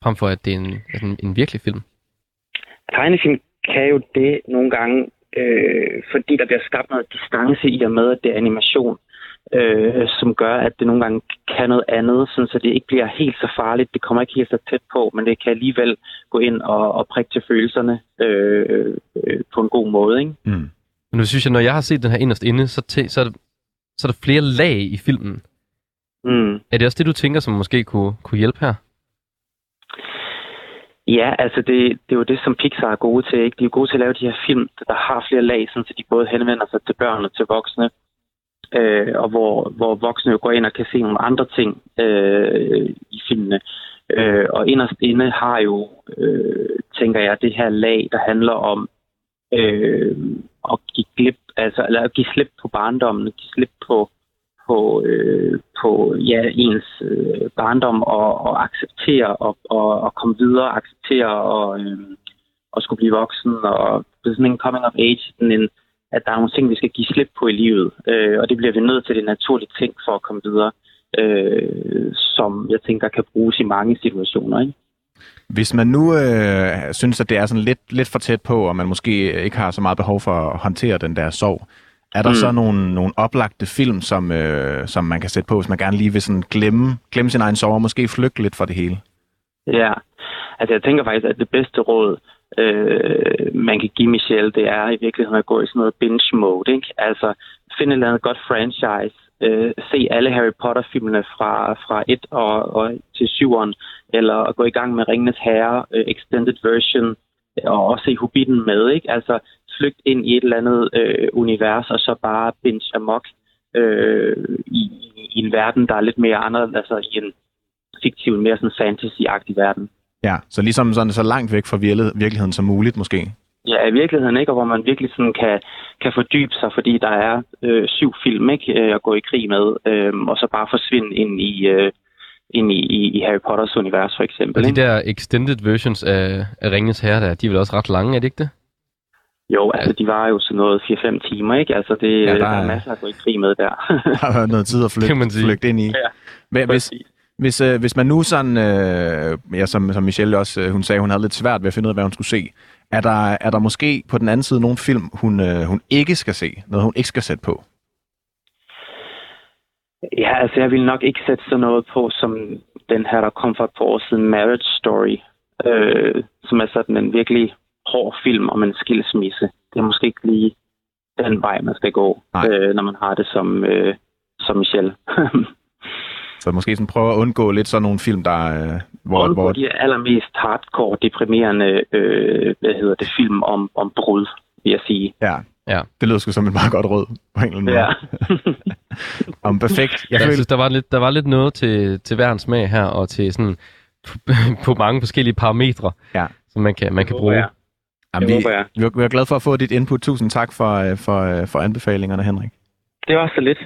frem for at det er en, altså en, en virkelig film? Tegnefilm kan jo det nogle gange, øh, fordi der bliver skabt noget distance i og med, at det er animation, øh, som gør, at det nogle gange kan noget andet, sådan så det ikke bliver helt så farligt. Det kommer ikke helt så tæt på, men det kan alligevel gå ind og, og prikke til følelserne øh, øh, på en god måde. Ikke? Mm. Men nu synes jeg, når jeg har set den her inderst inde, så, tæ- så, er, der, så er der flere lag i filmen. Mm. Er det også det, du tænker, som måske kunne, kunne hjælpe her? Ja, altså det, det er jo det, som Pixar er gode til. Ikke? De er jo gode til at lave de her film, der har flere lag, sådan, så de både henvender sig til børn og til voksne. Øh, og hvor, hvor voksne jo går ind og kan se nogle andre ting øh, i filmene. Øh, og inderst inde har jo, øh, tænker jeg, det her lag, der handler om øh, og give glip, altså eller give slip på barndommen, give slip på, på, øh, på ja, ens øh, barndom og, og acceptere og, og, og komme videre, acceptere og, øh, og skulle blive voksen og det er sådan en coming of age, sådan en, at der er nogle ting, vi skal give slip på i livet, øh, og det bliver vi nødt til, det naturlige ting for at komme videre, øh, som jeg tænker kan bruges i mange situationer. Ikke? Hvis man nu øh, synes, at det er sådan lidt, lidt for tæt på, og man måske ikke har så meget behov for at håndtere den der sorg, er der mm. Så nogle, nogle oplagte film, som, øh, som man kan sætte på, hvis man gerne lige vil sådan glemme, glemme sin egen sorg, og måske flygte lidt fra det hele? Ja, altså jeg tænker faktisk, at det bedste råd, øh, man kan give Michelle, det er i virkeligheden at gå i sådan noget binge mode. Ikke? Altså finde et eller andet godt franchise, øh, se alle Harry Potter-filmene fra, fra 1 og, og til 7'eren, eller at gå i gang med Ringenes Herre øh, Extended Version, øh, og også se Hobbiten med, ikke? Altså flygt ind i et eller andet øh, univers, og så bare binge amok øh, i, i en verden, der er lidt mere anderledes, altså i en fiktiv, mere sådan fantasy-agtig verden. Ja, så ligesom sådan så langt væk fra virkeligheden som muligt, måske. Ja, i virkeligheden ikke, og hvor man virkelig sådan kan, kan fordybe sig, fordi der er øh, syv film ikke, øh, at gå i krig med, øh, og så bare forsvinde ind i, øh, ind i, i, i Harry Potters univers for eksempel. Og de ikke? der extended versions af, af Ringens Herre der, de er vel også ret lange, er det ikke det? Jo, altså de var jo sådan noget 4-5 timer, ikke? Altså det, Ja, ja, der der, er- er masser at gå i krig med der. Der har været noget tid at Kan man flygte, flygte ind i. Ja, Men hvis, hvis, øh, hvis man nu sådan, øh, ja, som, som Michelle også, øh, hun sagde, hun havde lidt svært ved at finde ud af, hvad hun skulle se. Er der, er der måske på den anden side nogle film, hun, øh, hun ikke skal se? Noget, hun ikke skal sætte på? Ja, altså jeg vil nok ikke sætte sådan noget på, som den her, der kom for et par år siden, Marriage Story, øh, som er sådan en virkelig hård film om en skilsmisse. Det er måske ikke lige den vej, man skal gå, Nej. øh, når man har det som, øh, som Michelle. Så måske sådan prøve at undgå lidt sådan nogle film, der... Hvor, Undgå hvor, de allermest hardcore, deprimerende, øh, hvad hedder det, film om, om brud, vil jeg sige. ja, Ja. det lyder sgu som et meget godt råd, på en eller anden måde. Ja. Om perfekt. Jeg Jeg synes, der var lidt, der var lidt noget til, til hver smag her, og til sådan på mange forskellige parametre, Ja. som man kan, man kan bruge. jeg. jamen, vi, håber jeg. vi, er, vi er glade for at få dit input. Tusind tak for, øh, for, øh, for anbefalingerne, Henrik. Det var så lidt.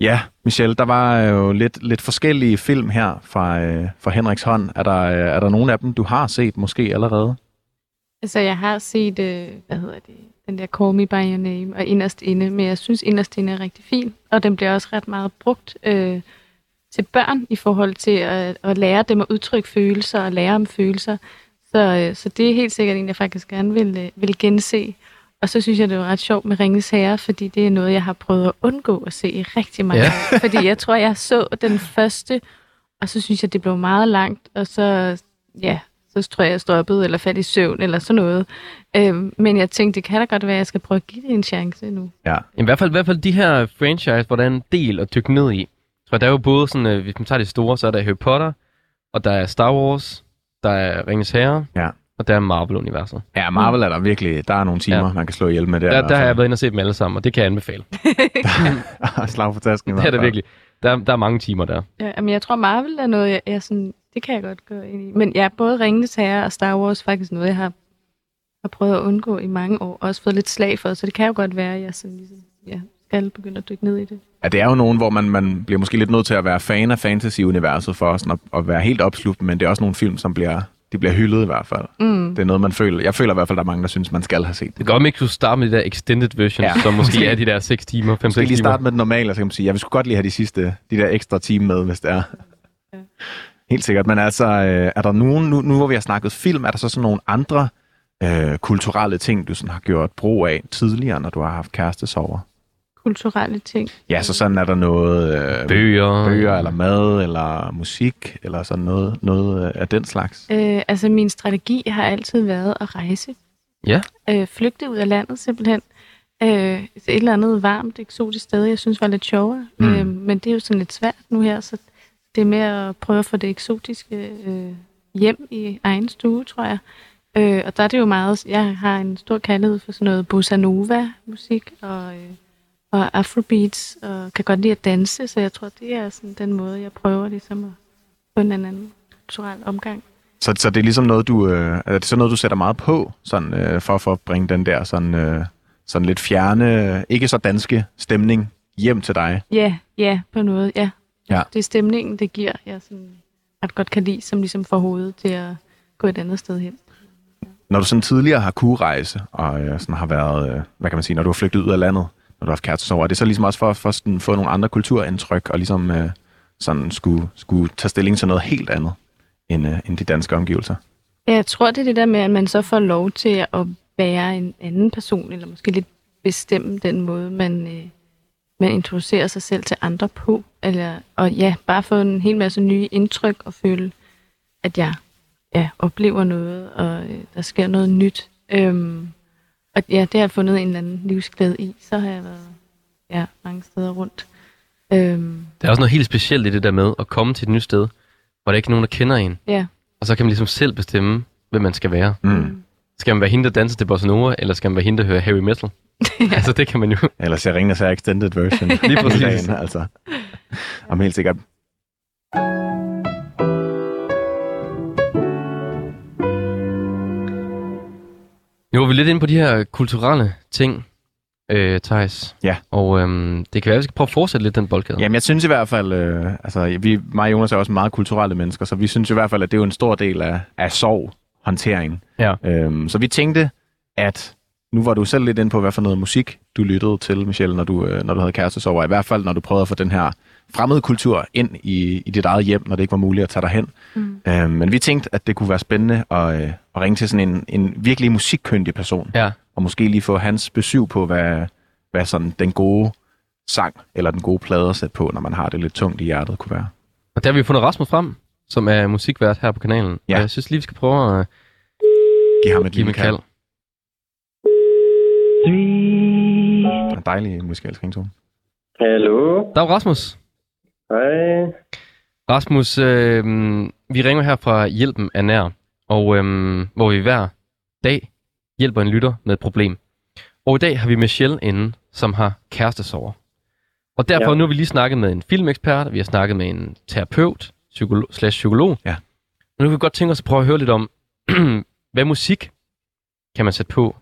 Ja, Michelle, der var øh, jo lidt, lidt forskellige film her fra, øh, fra Henriks hånd. Er der, øh, er der nogle af dem, du har set måske allerede? Altså, jeg har set, øh, hvad hedder det, den der Call Me By Your Name og Inderst Inde, men jeg synes, Inderst Inde er rigtig fin, og den bliver også ret meget brugt øh, til børn i forhold til at, at lære dem at udtrykke følelser og lære om følelser. Så, øh, så det er helt sikkert en, jeg faktisk gerne vil, øh, vil gense. Og så synes jeg, det er ret sjovt med Ringes Herre, fordi det er noget, jeg har prøvet at undgå at se i rigtig mange Ja. år. Fordi jeg tror, jeg så den første, og så synes jeg, det blev meget langt, og så, ja, så tror jeg, jeg stoppede, eller faldt i søvn, eller sådan noget. Øhm, men jeg tænkte, det kan da godt være, at jeg skal prøve at give det en chance nu. Ja. I hvert fald, i hvert fald de her franchise, hvor der er en del at dykke ned i. For der er jo både sådan, øh, hvis man tager det store, så er der Harry Potter, og der er Star Wars, der er Ringens Herre, Ja. Og der er Marvel-universet. Ja, Marvel er der virkelig, der er nogle timer, Ja. man kan slå ihjel med der. Der, der har jeg været inde og set dem alle sammen, og det kan jeg anbefale. Slag for tasken. i Det er hvert det virkelig. Der, der er mange timer der. Ja, men jeg tror, Marvel er noget, jeg, jeg sådan, det kan jeg godt gå ind i. Men ja, både Ringenes Herre og Star Wars er faktisk noget, jeg har, har prøvet at undgå i mange år, og også fået lidt slag for, så det kan jo godt være, at jeg sådan, ligesom, ja, skal begynde at dykke ned i det. Ja, det er jo nogen, hvor man, man bliver måske lidt nødt til at være fan af fantasy-universet for sådan at, at være helt opslugt, men det er også nogle film, som bliver, de bliver hyldet i hvert fald. Mm. Det er noget, man føler. Jeg føler i hvert fald, der er mange, der synes, man skal have set Det det. kan godt, man ikke kunne starte med de der extended versions, Ja. som måske er de der 6 timer, 5-6 Måske lige timer. starte med den normale, så kan man sige, jeg vil sgu godt lige have de sidste, de der ekstra time med, hvis det er. Ja. Helt sikkert. Men altså, øh, er der nogen, nu, nu hvor vi har snakket film, er der så sådan nogle andre øh, kulturelle ting, du sådan har gjort brug af tidligere, når du har haft kærestesover? Kulturelle ting. Ja, så sådan er der noget... Øh, Bøger. bøger, eller mad, eller musik, eller sådan noget, noget øh, af den slags. Øh, altså, min strategi har altid været at rejse. Ja. Øh, flygte ud af landet simpelthen. Øh, et eller andet varmt, eksotisk sted, jeg synes var lidt sjovere. Mm. Mm. Øh, men det er jo sådan lidt svært nu her, så det er med at prøve at få det eksotiske øh, hjem i egen stue, tror jeg. Øh, og der er det jo meget, jeg har en stor kærlighed for sådan noget bossa nova musik og, øh, og afrobeats, og kan godt lide at danse, så jeg tror, det er sådan den måde, jeg prøver ligesom at få en anden kulturel omgang. Så, så det er ligesom noget, du, øh, er det så noget, du sætter meget på, sådan, øh, for, for at bringe den der sådan, øh, sådan lidt fjerne, ikke så danske stemning hjem til dig? Ja, ja, på noget, ja. Ja. Det er stemningen, det giver, jeg sådan ret godt kan lide, som ligesom får hovedet til at gå et andet sted hen. Når du sådan tidligere har kunne rejse, og øh, sådan har været, øh, hvad kan man sige, når du har flygtet ud af landet, når du har haft kærestesover, er det så ligesom også for, for sådan, få nogle andre kulturindtryk, og ligesom øh, sådan skulle, skulle tage stilling til noget helt andet, end, øh, end de danske omgivelser? Ja, Jeg tror, det er det der med, at man så får lov til at være en anden person, eller måske lidt bestemme den måde, man, øh, man introducerer sig selv til andre på. Eller, og ja, bare få en hel masse nye indtryk og føle, at jeg ja, oplever noget, og øh, der sker noget nyt. Øhm, og ja, det har jeg fundet en eller anden livsglæde i. Så har jeg været ja, mange steder rundt. Øhm, Der er også noget helt specielt i det der med at komme til et nyt sted, hvor der ikke er nogen, der kender en. ja. Og så kan man ligesom selv bestemme, hvem man skal være. Mm. Skal man være hende, der danser til bossa nova, eller skal man være hende, der hører heavy metal? Altså, det kan man jo. Eller Serenas er extended version. Lige præcis. Dagen, altså. Om helt sikkert. Nu er vi lidt inde på de her kulturelle ting, øh, Thijs. Ja. Og øhm, det kan være, at vi skal prøve at fortsætte lidt den boldgade. Jamen, jeg synes i hvert fald, øh, altså, vi, mig og Jonas er også meget kulturelle mennesker, så vi synes i hvert fald, at det er jo en stor del af, af sorg, håndtering. Ja. Øhm, så vi tænkte, at nu var du selv lidt inde på, hvad for noget musik du lyttede til, Michelle, når du, øh, når du havde kærestesorg, og i hvert fald, når du prøvede at få den her fremmede kultur ind i, i dit eget hjem, når det ikke var muligt at tage dig hen. Mm. Øhm, men vi tænkte, at det kunne være spændende at, øh, at ringe til sådan en, en virkelig musikkyndig person, Ja. og måske lige få hans besøg på, hvad, hvad sådan den gode sang eller den gode plade at sætte på, når man har det lidt tungt i hjertet, kunne være. Og der har vi fundet Rasmus frem, som er musikvært her på kanalen. Ja. Og jeg synes lige, vi skal prøve at Giv ham et give lille kald. kald. En dejlig musikalsk ringtone. Hallo. Dag Rasmus. Hej. Rasmus, øh, vi ringer her fra Hjælpen er nær, og øh, hvor vi hver dag hjælper en lytter med et problem. Og i dag har vi Michelle inde, som har kærestesover. Og derfor Ja. nu har vi lige snakket med en filmekspert, vi har snakket med en terapeut, psykolog, slash psykolog. Ja. Og nu vil vi godt tænke os at prøve at høre lidt om, hvad musik kan man sætte på,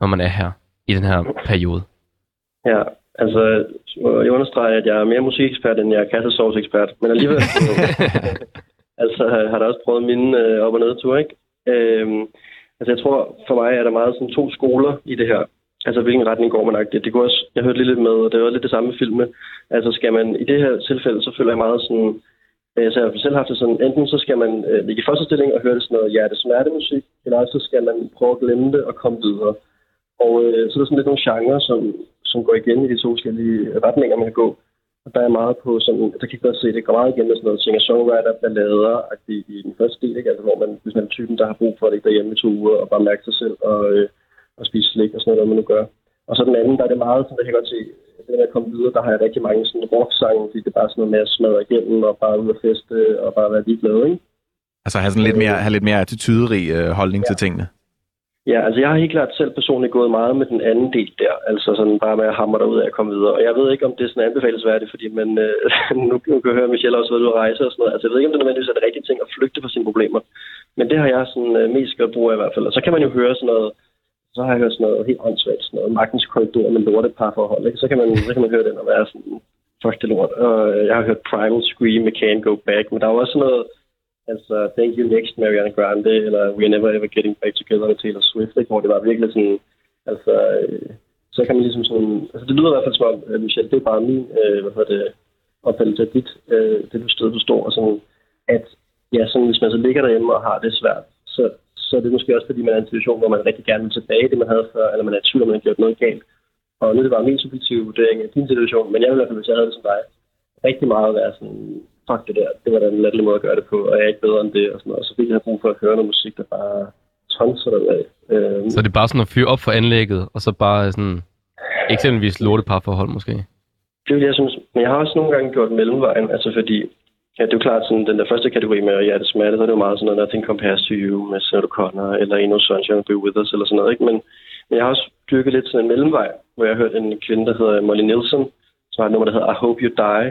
når man er her i den her periode. Ja, altså, jeg understreger, at jeg er mere musikekspert, end jeg er kassesovsekspert. Men alligevel, altså, har der også prøvet mine øh, op- og nedture, ikke? Øhm, altså, jeg tror, for mig er der meget sådan to skoler i det her. Altså, hvilken retning går man agtigt. Det kunne også, jeg hørte lidt med, og det var lidt det samme med filme. Altså, skal man, i det her tilfælde, så føler jeg meget sådan, øh, så jeg har selv haft det sådan, enten så skal man øh, ligge i første stilling og høre det sådan noget hjertesmertemusik, eller så skal man prøve at glemme det og komme videre. Og øh, så er der sådan lidt nogle genrer, som, som går igen i de to forskellige retninger, man kan gå. Og der er meget på sådan, der kan jeg godt se, det går meget igen med sådan noget singer-songwriter, ballader i den første del, ikke? Altså, hvor man, hvis man er typen, der har brug for at ligge derhjemme i to uger og bare mærke sig selv og, øh, og spise slik og sådan noget, man nu gør. Og så den anden, der er det meget, sådan, der kan jeg godt se, det med at komme videre, der har jeg rigtig mange sådan rock-sange, fordi det er bare sådan noget med at smadre igennem og bare ud og feste og bare være ligeglad, ikke? Altså have sådan lidt mere, have lidt mere attityderig øh, holdning ja. til tingene. Ja, altså jeg har helt klart selv personligt gået meget med den anden del der, altså sådan bare med at hamre derud af at komme videre. Og jeg ved ikke, om det er sådan anbefalesværdigt, fordi man, øh, nu, nu kan jeg høre, at Michelle også været ude at rejse og sådan noget. Altså jeg ved ikke, om det nødvendigvis er det rigtige ting at flygte fra sine problemer. Men det har jeg sådan øh, mest gjort brug af i hvert fald. Og så kan man jo høre sådan noget, så har jeg hørt sådan noget helt åndssvagt, sådan noget magtens korridor med lorteparforhold. ikke? Så kan man, så kan man høre den og være sådan, fuck det lort. Og øh, jeg har hørt Primal Scream med Can't Go Back, men der er jo også sådan noget, Altså, Thank You Next, Mariana Grande, eller We're Never Ever Getting Back Together med Taylor Swift, ikke? hvor det var virkelig sådan, altså, øh, så kan man ligesom sådan, altså det lyder i hvert fald som om, øh, Michelle, det er bare min, øh, hvad hedder det, opfattelse af dit, øh, det du sted, du står, og sådan, at ja, sådan, hvis man så ligger derhjemme og har det svært, så, så er det måske også, fordi man er i en situation, hvor man rigtig gerne vil tilbage det, man havde før, eller man er i tvivl, om man har gjort noget galt. Og nu er det bare min subjektive vurdering af din situation, men jeg vil i hvert fald, hvis jeg havde det som dig, rigtig meget være sådan, fuck det der, det var da en latterlig måde at gøre det på, og jeg er ikke bedre end det, og sådan noget. Og så ville jeg brug for at høre noget musik, der bare tonser derud øh, Så det er bare sådan at fyre op for anlægget, og så bare sådan, eksempelvis lorteparforhold måske. Det vil jeg synes, men jeg har også nogle gange gjort mellemvejen, altså fordi, ja, det er jo klart sådan, den der første kategori med hjertesmerte, så er det jo meget sådan noget, Nothing Compares to You med Sarah Connor, eller Eno Sunshine Be With Us, eller sådan noget, ikke? Men, men jeg har også dyrket lidt sådan en mellemvej, hvor jeg har hørt en kvinde, der hedder Molly Nielsen, som har et nummer, der hedder I Hope You Die,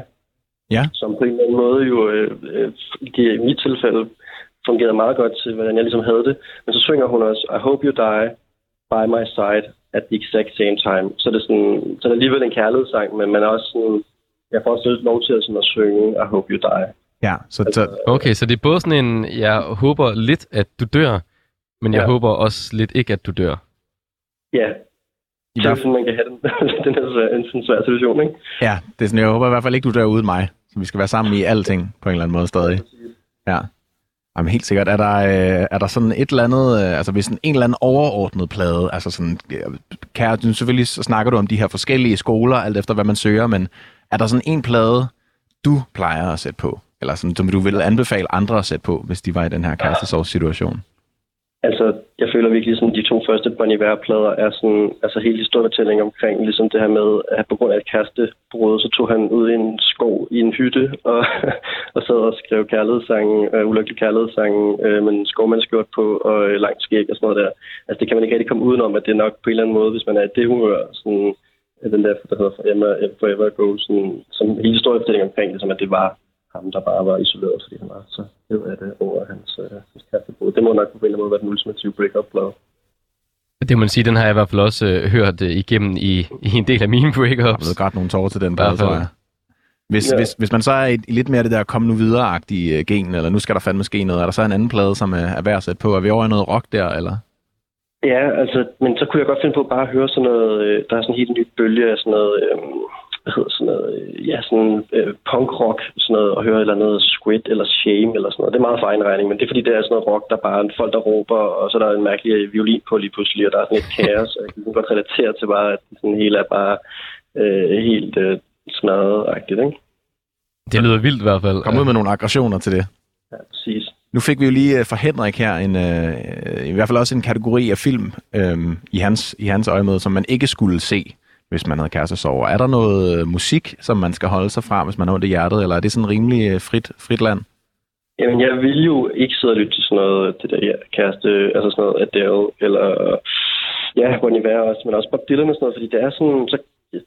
Ja. som på en eller anden måde jo, øh, øh, i mit tilfælde, fungerede meget godt til, hvordan jeg ligesom havde det. Men så synger hun også, I hope you die by my side at the exact same time. Så det er, sådan, så det er alligevel en kærlighedssang, men man er også sådan, jeg får også lidt lov til at, sådan, at synge I hope you die. Ja, så, så Okay, så det er både sådan en, jeg håber lidt, at du dør, men jeg Ja. håber også lidt ikke, at du dør. Ja, i det er hvert, sådan, man kan have den, den her en sådan svær situation, ikke? ja, det er sådan, jeg håber i hvert fald ikke, du dør uden mig. Så vi skal være sammen i alting på en eller anden måde stadig. Ja. Jamen helt sikkert. Er der, øh, er der sådan et eller andet, øh, altså hvis en, en eller anden overordnet plade, altså sådan, øh, kære, selvfølgelig så snakker du om de her forskellige skoler, alt efter hvad man søger, men er der sådan en plade, du plejer at sætte på, eller sådan, som du vil anbefale andre at sætte på, hvis de var i den her kærestesorgs-situation? Altså, jeg føler virkelig, at de to første Bon Iver-plader er sådan, altså helt historiefortælling omkring ligesom det her med, at på grund af et kærestebrud, så tog han ud i en skov i en hytte og, og sad og skrev kærlighedssange, øh, ulykkelig kærlighedssange øh, men skovmandskjort på og øh, langt skæg og sådan noget der. Altså, det kan man ikke rigtig komme udenom, at det er nok på en eller anden måde, hvis man er i det humør, sådan, den der, der hedder Forever, Forever Go, sådan, som hele historiefortælling omkring, ligesom at det var ham, der bare var isoleret, fordi han var så ked af det over hans, øh, hans kærestebrud. Det må nok på en eller anden måde være den ultimative break-up-plade. Det må man sige, den har jeg i hvert fald også øh, hørt øh, igennem i, i en del af mine breakups. Jeg ved godt nogle tårer til den plade, tror jeg. Hvis, Ja. hvis, hvis man så er i, i lidt mere det der kom nu videre-agtige øh, gen, eller nu skal der fandme ske noget, er der så en anden plade, som er, er værd at sætte på? Er vi over i noget rock der, eller? Ja, altså, men så kunne jeg godt finde på bare at høre sådan noget, øh, der er sådan en helt ny bølge af sådan noget, øh, hvad hedder sådan noget, øh, ja, sådan øh, punk-rock, sådan noget, og høre et eller andet Squid eller Shame eller sådan noget. Det er meget for egen regning, men det er fordi, det er sådan noget rock, der bare er folk, der råber, og så er der en mærkelig øh, violin på lige pludselig, og der er sådan et kaos, og jeg kan godt relatere til bare, at det sådan hele er bare øh, helt øh, smadret-agtigt, ikke? Det lyder vildt i hvert fald. Kom ud med nogle aggressioner til det. Ja, præcis. Nu fik vi jo lige øh, fra Henrik her en, øh, i hvert fald også en kategori af film øh, i, hans, i hans øjemed, som man ikke skulle se, hvis man havde kærestesorger. Er der noget øh, musik, som man skal holde sig fra, hvis man har ondt i hjertet, eller er det sådan rimelig øh, frit, frit land? Jamen, jeg vil jo ikke sidde og lytte til sådan noget, det der ja, kæreste, altså sådan noget Adele, eller ja, Bon Iver også, men også Bob Dylan og sådan noget, fordi det er sådan, så,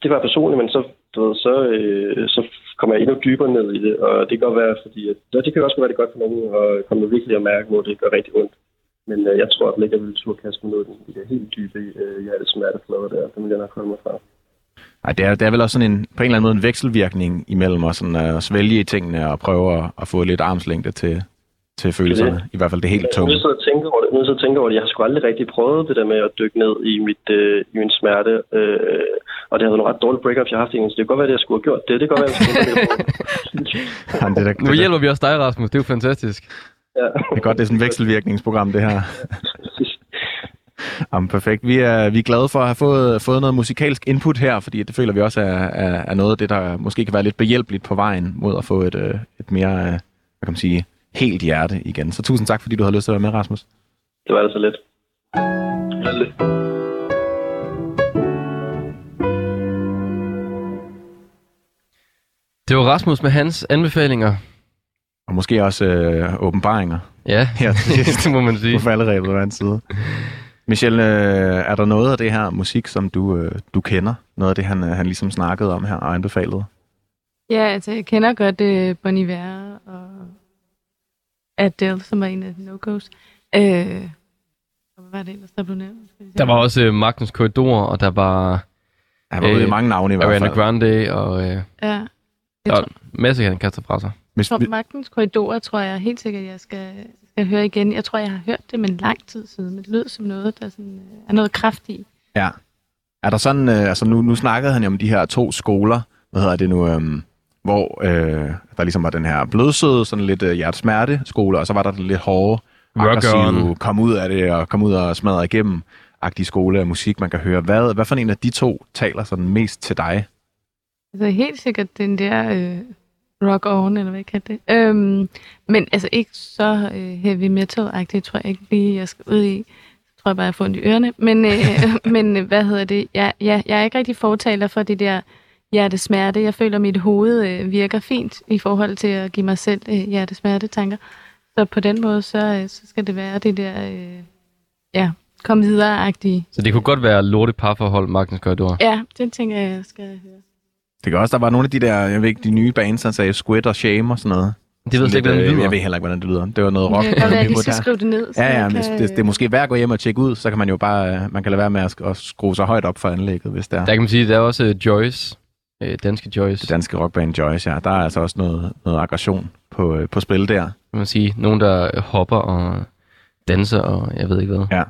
det var personligt, men så, du ved, så, øh, så kommer jeg endnu dybere ned i det, og det kan godt være, fordi at, det kan også være det godt for nogen, og komme virkelig at mærke, hvor det gør rigtig ondt. Men øh, jeg tror at jeg vil turde kaste mig ned i det helt dybe øh, hjertesmerteflade der, det vil jeg nok holde mig fra. Ej, det er, det er vel også sådan en, på en eller anden måde en vekselvirkning imellem at, sådan, at svælge i tingene og prøve at, at få lidt armslængde til, til følelserne. I hvert fald det helt tunge. jeg sidder og tænker over det, nu jeg sidder og tænker over det, jeg har sgu aldrig rigtig prøvet det der med at dykke ned i, mit, øh, i min smerte, øh, og det har været nogle ret dårlige breakups, jeg har haft egentlig, så det kan godt være, at jeg skulle have gjort det. Det kan godt være, at jeg skulle have gjort det. Jamen, det, er, da- Nu det, er, hjælper vi også dig, Rasmus. Det er jo fantastisk. Ja. det er godt, det er sådan et vekselvirkningsprogram, det her. Jamen, perfekt. Vi er, vi er glade for at have fået, fået noget musikalsk input her, fordi det føler vi også er, er, er noget af det, der måske kan være lidt behjælpeligt på vejen mod at få et, øh, et mere, øh, hvad kan man sige, helt hjerte igen. Så tusind tak, fordi du havde lyst til at være med, Rasmus. Det var altså lidt. lidt. Det var Rasmus med hans anbefalinger. Og måske også øh, åbenbaringer Ja, her til sidst. det må man sige. på falderæbet hver en side. Michelle, øh, er der noget af det her musik, som du, øh, du kender? Noget af det, han, øh, han ligesom snakkede om her og anbefalede? Ja, altså jeg kender godt uh, Bon Iver og Adele, som var en af de no-go's. Øh, hvad var det ellers, der blev nævnt? Der var også øh, Magnus Korridor, og der var Han var øh, Øh, mange navne i hvert Ariana fald. Grande, og øh, Ja. Der var en masse, han kaster fra sig. Hvis, tror, vi, Magtens Korridorer tror jeg helt sikkert, jeg skal, skal høre igen. Jeg tror, jeg har hørt det, men lang tid siden. Men det lyder som noget, der sådan, øh, er noget kraft i. ja. Er der sådan, øh, altså nu, nu snakkede han jo om de her to skoler, hvad hedder det nu, øh, hvor øh, der ligesom var den her blødsøde, sådan lidt øh, hjertesmerte skole, og så var der den lidt hårde, aggressive, kom ud af det og kom ud og smadre igennem agtige skole af musik, man kan høre. Hvad, hvad for en af de to taler sådan mest til dig? Altså helt sikkert den der øh, rock on, eller hvad jeg kalder det. Øhm, men altså ikke så øh, heavy metal-agtigt, tror jeg ikke lige, jeg skal ud i. Jeg tror jeg bare, jeg får ondt i ørerne. Men, øh, men øh, hvad hedder det? Jeg, jeg, jeg er ikke rigtig fortaler for det der hjertesmerte. Jeg føler, at mit hoved øh, virker fint i forhold til at give mig selv øh, hjertesmerte-tanker. Så på den måde, så, øh, så skal det være det der, øh, ja, kom videre-agtige. Så det kunne godt være lorte parforhold, Magnus Korridor. Ja, den tænker jeg, jeg skal høre. Det kan også, der var nogle af de der, jeg ved ikke, de nye bands, der sagde Squid og Shame og sådan noget. Det ved jeg slet ikke, hvordan det Lidt, øh, lyder. Jeg ved heller ikke, hvordan det lyder. Det var noget rock. Det kan være, niveau skal der. skrive det ned. så Ja, ja, jeg men kan, det, det er måske værd at gå hjem og tjekke ud, så kan man jo bare, øh, man kan lade være med at, at skrue sig højt op for anlægget, hvis det er. Der kan man sige, der er også øh, Joyce, øh, danske Joyce, Det danske rockband Joyce, ja. Der er altså også noget, noget aggression på, øh, på spil der. kan man sige. Nogen, der hopper og danser, og jeg ved ikke hvad. Ja.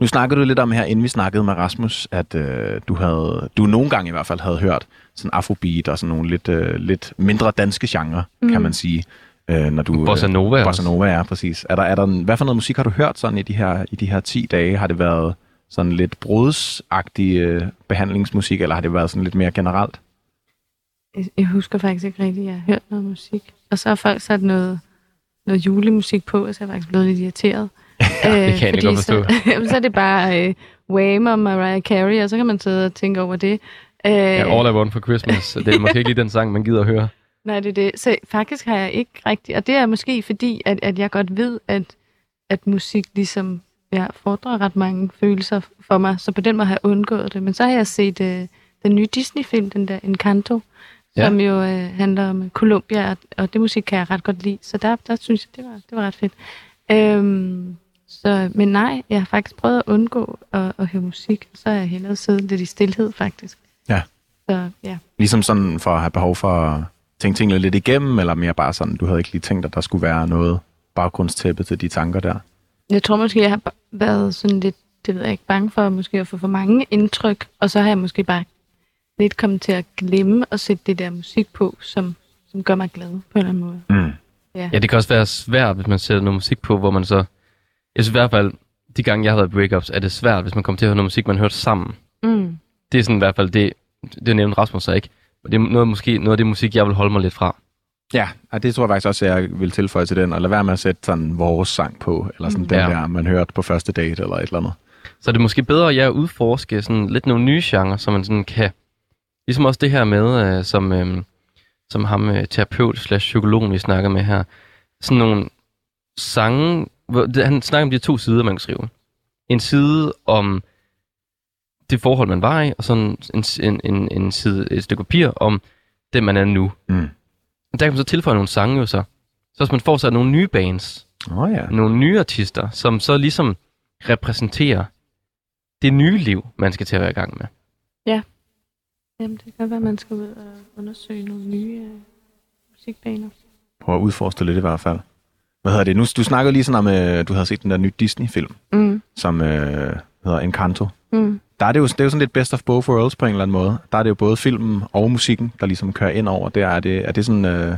Nu snakkede du lidt om her, inden vi snakkede med Rasmus, at øh, du havde, du nogle gange i hvert fald havde hørt sådan afrobeat og sådan nogle lidt, øh, lidt mindre danske genre, mm. kan man sige. Øh, når du, Bossa Nova Øh. Bossa Nova, ja, præcis. Er der, er der, hvad for noget musik har du hørt sådan i de her, i de her 10 dage? Har det været sådan lidt brudsagtig øh, behandlingsmusik, eller har det været sådan lidt mere generelt? Jeg, jeg husker faktisk ikke rigtigt, at jeg har hørt noget musik. Og så har folk sat noget, noget julemusik på, og så er jeg faktisk blevet lidt irriteret. Ja, det kan jeg fordi godt forstå. Så, jamen, så er det bare øh, Wham og Mariah Carey, og så kan man sidde og tænke over det. Øh, Ja, All I Want for Christmas. Det er måske ikke lige den sang, man gider at høre. Nej, det er det. Så faktisk har jeg ikke rigtigt, og det er måske fordi, at, at jeg godt ved, at, at musik ligesom ja, fordrer ret mange følelser for mig, så på den måde har jeg undgået det. Men så har jeg set øh, den nye Disney-film, den der Encanto, ja. som jo øh, handler om Colombia, og, og det musik kan jeg ret godt lide. Så der, der synes jeg, det var, det var ret fedt. Øhm, så, men nej, jeg har faktisk prøvet at undgå at, at høre musik, så har jeg hellere siddet lidt i stillhed faktisk. Ja. Så ja. Ligesom sådan for at have behov for at tænke tingene lidt igennem, eller mere bare sådan, du havde ikke lige tænkt, at der skulle være noget baggrundstæppe til de tanker der. Jeg tror måske, jeg har været sådan lidt, det ved jeg ikke, bange for måske at få for mange indtryk, og så har jeg måske bare lidt kommet til at glemme at sætte det der musik på, som, som gør mig glad på en eller anden måde. Mm. Ja, det kan også være svært, hvis man sætter noget musik på, hvor man så... Jeg synes i hvert fald, de gange jeg har været i breakups, er det svært, hvis man kommer til at høre noget musik, man har hørt sammen. Mm. Det er sådan i hvert fald det, det nævnte Rasmus så ikke. Men det er noget, måske noget af det musik, jeg vil holde mig lidt fra. Ja, og det tror jeg faktisk også, at jeg vil tilføje til den, og lade være med at sætte sådan vores sang på, eller sådan mm. den Ja. der, man hørte på første date, eller et eller andet. Så er det måske bedre, at jeg udforske sådan lidt nogle nye genrer, så man sådan kan... Ligesom også det her med, øh, som, øh, som ham øh, terapeut slash psykologen, vi snakker med her. Sådan nogle sange... Han snakker om de to sider, man kan skrive. En side om det forhold, man var i, og sådan en, en, en, en side, et stykke papir om det, man er nu. Mm. Og der kan man så tilføje nogle sange jo så. Så hvis man får sig nogle nye bands, oh, ja. nogle nye artister, som så ligesom repræsenterer det nye liv, man skal til at være i gang med. Jamen, det kan godt være, at man skal ud og undersøge nogle nye øh, musikbaner. Prøv at udforske det lidt i hvert fald. Hvad hedder det? Nu, du snakkede lige sådan om, at du havde set den der nye Disney-film, Mm. som øh, hedder Encanto. Mm. Der er det, jo, det er jo sådan lidt best of both worlds på en eller anden måde. Der er det jo både filmen og musikken, der ligesom kører ind over. Det er, er, det, er det sådan... Øh,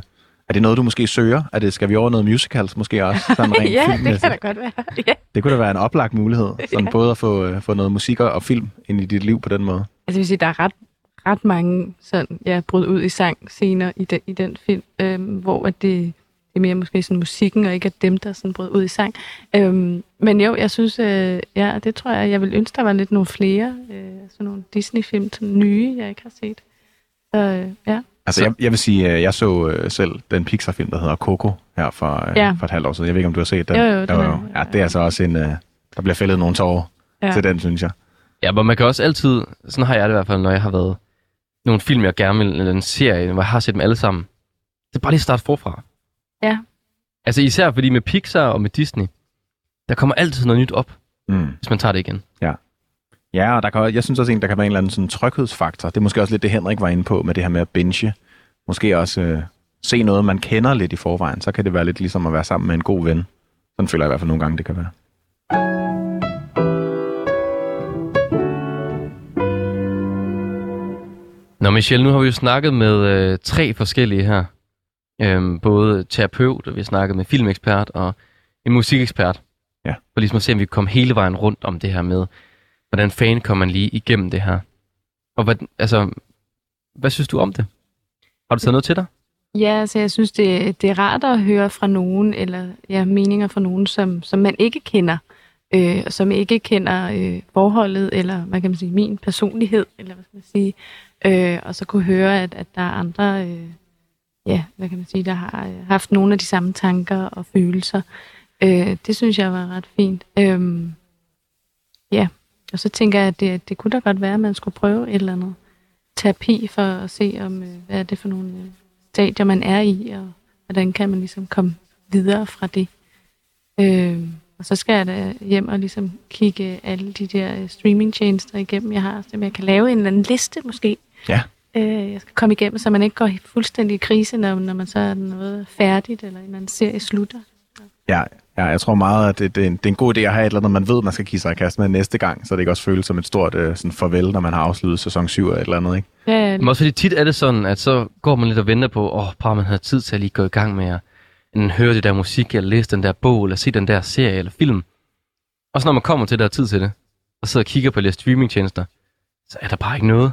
er det noget, du måske søger? Er det, skal vi over noget musicals måske også? Sådan rent ja, det filmmæssigt? kan da godt være. ja. Det kunne da være en oplagt mulighed. Sådan Ja. både at få, øh, få noget musik og film ind i dit liv på den måde. Altså, vil sige, der er ret, ret mange sådan, ja, brud ud i sang scener i den, i den film, øhm, hvor at det, det er mere måske sådan musikken, og ikke at dem, der sådan brød ud i sang. Øhm, men jo, jeg synes, øh, ja, det tror jeg, jeg vil ønske, der var lidt nogle flere, øh, sådan nogle Disney-film, sådan nye, jeg ikke har set. Så øh, ja. Altså, Så- jeg, jeg vil sige, øh, jeg så øh, selv den Pixar-film, der hedder Coco, her for, øh, Ja. for et halvt år siden. Jeg ved ikke, om du har set den? Jo, jo, den jo, er- jo. Ja, det er altså også en... Øh, der bliver fældet nogle tårer. Ja. til den, synes jeg. Ja, men man kan også altid, sådan har jeg det i hvert fald, når jeg har været nogle film, jeg gerne vil, eller en serie, hvor jeg har set dem alle sammen. Det er bare lige at starte forfra. Ja. Altså især fordi med Pixar og med Disney, der kommer altid noget nyt op, Mm. hvis man tager det igen. Ja, og der kan, jeg synes også, at der kan være en eller anden sådan tryghedsfaktor. Det er måske også lidt det, Henrik var inde på med det her med at binge. Måske også øh, se noget, man kender lidt i forvejen. Så kan det være lidt ligesom at være sammen med en god ven. Sådan føler jeg i hvert fald nogle gange, det kan være. Nå Michelle, nu har vi jo snakket med øh, tre forskellige her. Øhm, både terapeut, og vi har snakket med filmekspert og en musikekspert. Ja. For ligesom at se, om vi kan komme hele vejen rundt om det her med, hvordan fanden kommer man lige igennem det her. Og hvad, altså, hvad synes du om det? Har du taget noget til dig? Ja, altså jeg synes, det, det er rart at høre fra nogen, eller ja, meninger fra nogen, som, som man ikke kender, øh, og som ikke kender øh, forholdet, eller hvad kan man sige, min personlighed, eller hvad skal man sige, øh, og så kunne høre, at, at der er andre, øh, ja, hvad kan man sige, der har øh, haft nogle af de samme tanker og følelser. Øh, det synes jeg var ret fint. Øh, ja, og så tænker jeg, at det, det kunne da godt være, at man skulle prøve et eller andet terapi for at se, om øh, hvad er det for nogle øh, stadier, man er i, og hvordan kan man ligesom komme videre fra det. Øh, og så skal jeg da hjem og ligesom kigge alle de der øh, streamingtjenester igennem, jeg har, så jeg kan lave en eller anden liste måske. Ja. Øh, jeg skal komme igennem, så man ikke går fuldstændig i krise, når, når man så er noget færdigt, eller en eller anden serie slutter. Ja, ja jeg tror meget, at det, det, er en, det er en god idé at have et eller andet, man ved, man skal give sig i kast med næste gang, så det ikke også føles som et stort øh, sådan farvel, når man har afsluttet sæson 7 eller et eller andet, ikke? Ja, Men også fordi tit er det sådan, at så går man lidt og venter på, åh, bare man havde tid til at lige gå i gang med at enten høre det der musik, eller læse den der bog, eller se den der serie eller film. Og så når man kommer til, der er tid til det, og sidder og kigger på lidt streamingtjenester, så er der bare ikke noget.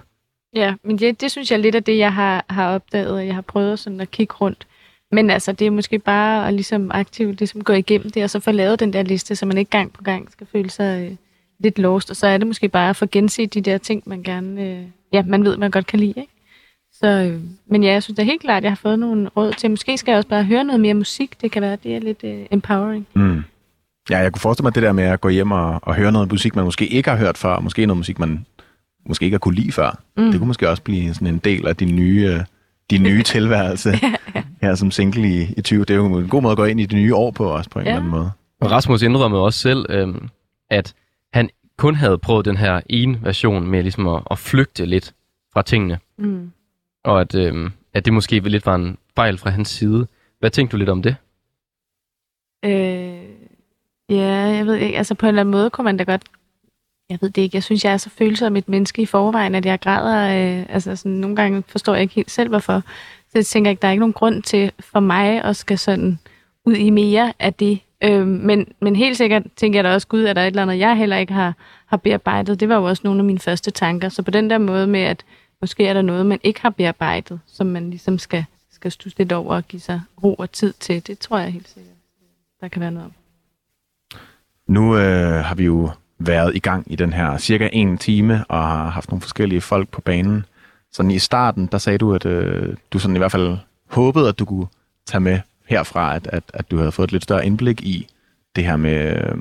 Ja, men det, det synes jeg er lidt af det, jeg har, har opdaget, og jeg har prøvet sådan at kigge rundt. Men altså, det er måske bare at ligesom aktivt ligesom gå igennem det, og så få lavet den der liste, så man ikke gang på gang skal føle sig øh, lidt lost. Og så er det måske bare at få genset de der ting, man gerne, øh, ja, man ved, man godt kan lide, ikke? Så, øh, men ja, jeg synes da helt klart, at jeg har fået nogle råd til. Måske skal jeg også bare høre noget mere musik. Det kan være, det er lidt øh, empowering. Mm. Ja, jeg kunne forestille mig det der med at gå hjem og, og høre noget musik, man måske ikke har hørt før. Måske noget musik, man måske ikke har kunne lide før. Mm. Det kunne måske også blive sådan en del af din nye, øh, din nye tilværelse her som single i, i 20. Det er jo en god måde at gå ind i det nye år på også på en Ja. eller anden måde. Og Rasmus indrømmede også selv, øhm, at han kun havde prøvet den her ene version med ligesom at, at flygte lidt fra tingene. Mm. Og at, øhm, at det måske lidt var en fejl fra hans side. Hvad tænkte du lidt om det? Øh, ja, jeg ved ikke. Altså på en eller anden måde kunne man da godt... Jeg ved det ikke. Jeg synes, jeg er så følsom et menneske i forvejen, at jeg græder. Øh, altså sådan, nogle gange forstår jeg ikke helt selv, hvorfor. Så jeg tænker ikke, der er ikke nogen grund til for mig at skal sådan ud i mere af det. Øh, men, men helt sikkert tænker jeg da også, gud, at der er et eller andet, jeg heller ikke har, har bearbejdet. Det var jo også nogle af mine første tanker. Så på den der måde med, at måske er der noget, man ikke har bearbejdet, som man ligesom skal, skal stusse lidt over og give sig ro og tid til. Det tror jeg helt sikkert, der kan være noget om. Nu øh, har vi jo været i gang i den her cirka en time, og har haft nogle forskellige folk på banen. Sådan i starten, der sagde du, at øh, du sådan i hvert fald håbede, at du kunne tage med herfra, at, at, at du havde fået et lidt større indblik i det her med, øh,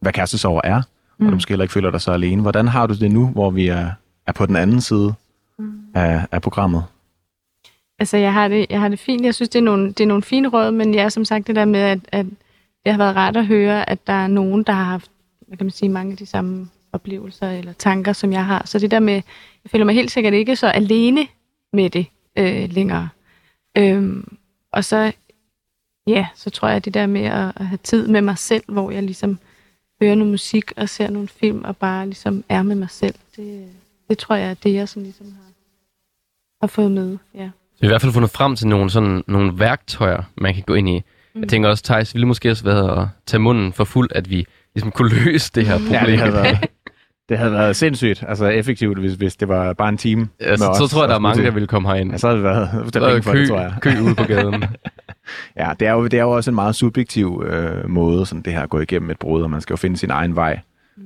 hvad kærestesorg er, mm. og du måske heller ikke føler dig så alene. Hvordan har du det nu, hvor vi er, er på den anden side mm. af, af programmet? Altså, jeg har det, jeg har det fint. Jeg synes, det er, nogle, det er nogle fine råd, men jeg er som sagt det der med, at, at det har været rart at høre, at der er nogen, der har haft, hvad kan man sige, mange af de samme oplevelser eller tanker, som jeg har. Så det der med, jeg føler mig helt sikkert ikke så alene med det øh, længere. Øhm, og så, ja, så tror jeg det der med at, at have tid med mig selv, hvor jeg ligesom hører noget musik og ser nogle film og bare ligesom er med mig selv. Det, det tror jeg er det, jeg sådan ligesom har, har fået med, ja. Så vi har i hvert fald fundet frem til nogle, sådan, nogle værktøjer, man kan gå ind i. Mm. Jeg tænker også, Thijs, ville måske også være at tage munden for fuld, at vi ligesom kunne løse det her problem. Ja, det havde været, det havde været sindssygt, altså effektivt, hvis, hvis det var bare en time. Ja, så, med så os, tror jeg, der er mange, der til. vil komme herind. Ja, så havde det været der Der er penge for kø, det, tror jeg. kø ude på gaden. Ja, det er jo, det er jo også en meget subjektiv øh, måde, sådan det her at gå igennem et brud, og man skal jo finde sin egen vej.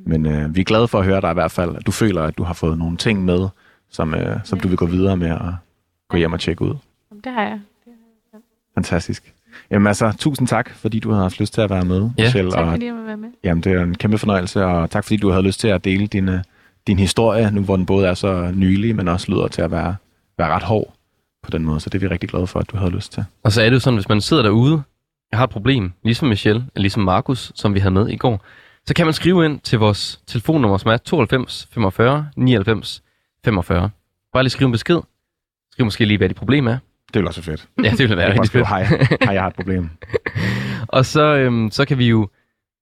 Men øh, vi er glade for at høre dig i hvert fald, at du føler, at du har fået nogle ting med, som, øh, som du vil gå videre med at gå hjem og tjekke ud. Jamen, Det har jeg. Fantastisk. Jamen altså, tusind tak, fordi du har haft lyst til at være med, Ja. Michelle. Tak Og, fordi jeg må være med. jamen, det er en kæmpe fornøjelse, og tak fordi du havde lyst til at dele din, øh, din historie, nu hvor den både er så nylig, men også lyder til at være, være ret hård på den måde. Så det er vi rigtig glade for, at du havde lyst til. Og så er det jo sådan, hvis man sidder derude, og har et problem, ligesom Michelle, eller ligesom Markus, som vi havde med i går, så kan man skrive ind til vores telefonnummer, som er 92 45 99 45. Bare lige skrive en besked. Skriv måske lige, hvad dit problem er. Det vil også være fedt. Ja, det ville være rigtig fedt. hej, hej, jeg har et problem. Og så, øhm, så kan vi jo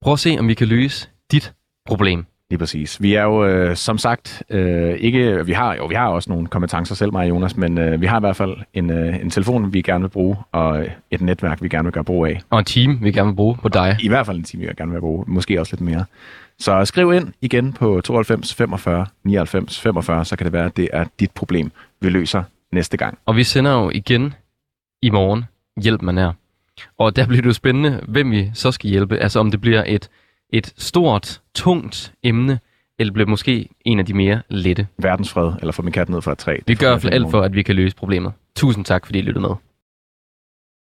prøve at se, om vi kan løse dit problem. Lige præcis. Vi er jo øh, som sagt øh, ikke, vi har jo vi har også nogle kompetencer selv, mig og Jonas, men øh, vi har i hvert fald en, øh, en telefon, vi gerne vil bruge, og et netværk, vi gerne vil gøre brug af. Og en team, vi gerne vil bruge på dig. I hvert fald en time, vi gerne vil bruge, måske også lidt mere. Så skriv ind igen på 92 45 99 45, så kan det være, at det er dit problem, vi løser næste gang. Og vi sender jo igen i morgen Hjælp man er. Og der bliver det jo spændende, hvem vi så skal hjælpe. Altså om det bliver et, et stort, tungt emne, eller bliver måske en af de mere lette. Verdensfred, eller få min kat ned fra et træ. Vi gør i hvert fald alt for, at vi kan løse problemet. Tusind tak, fordi I lyttede med.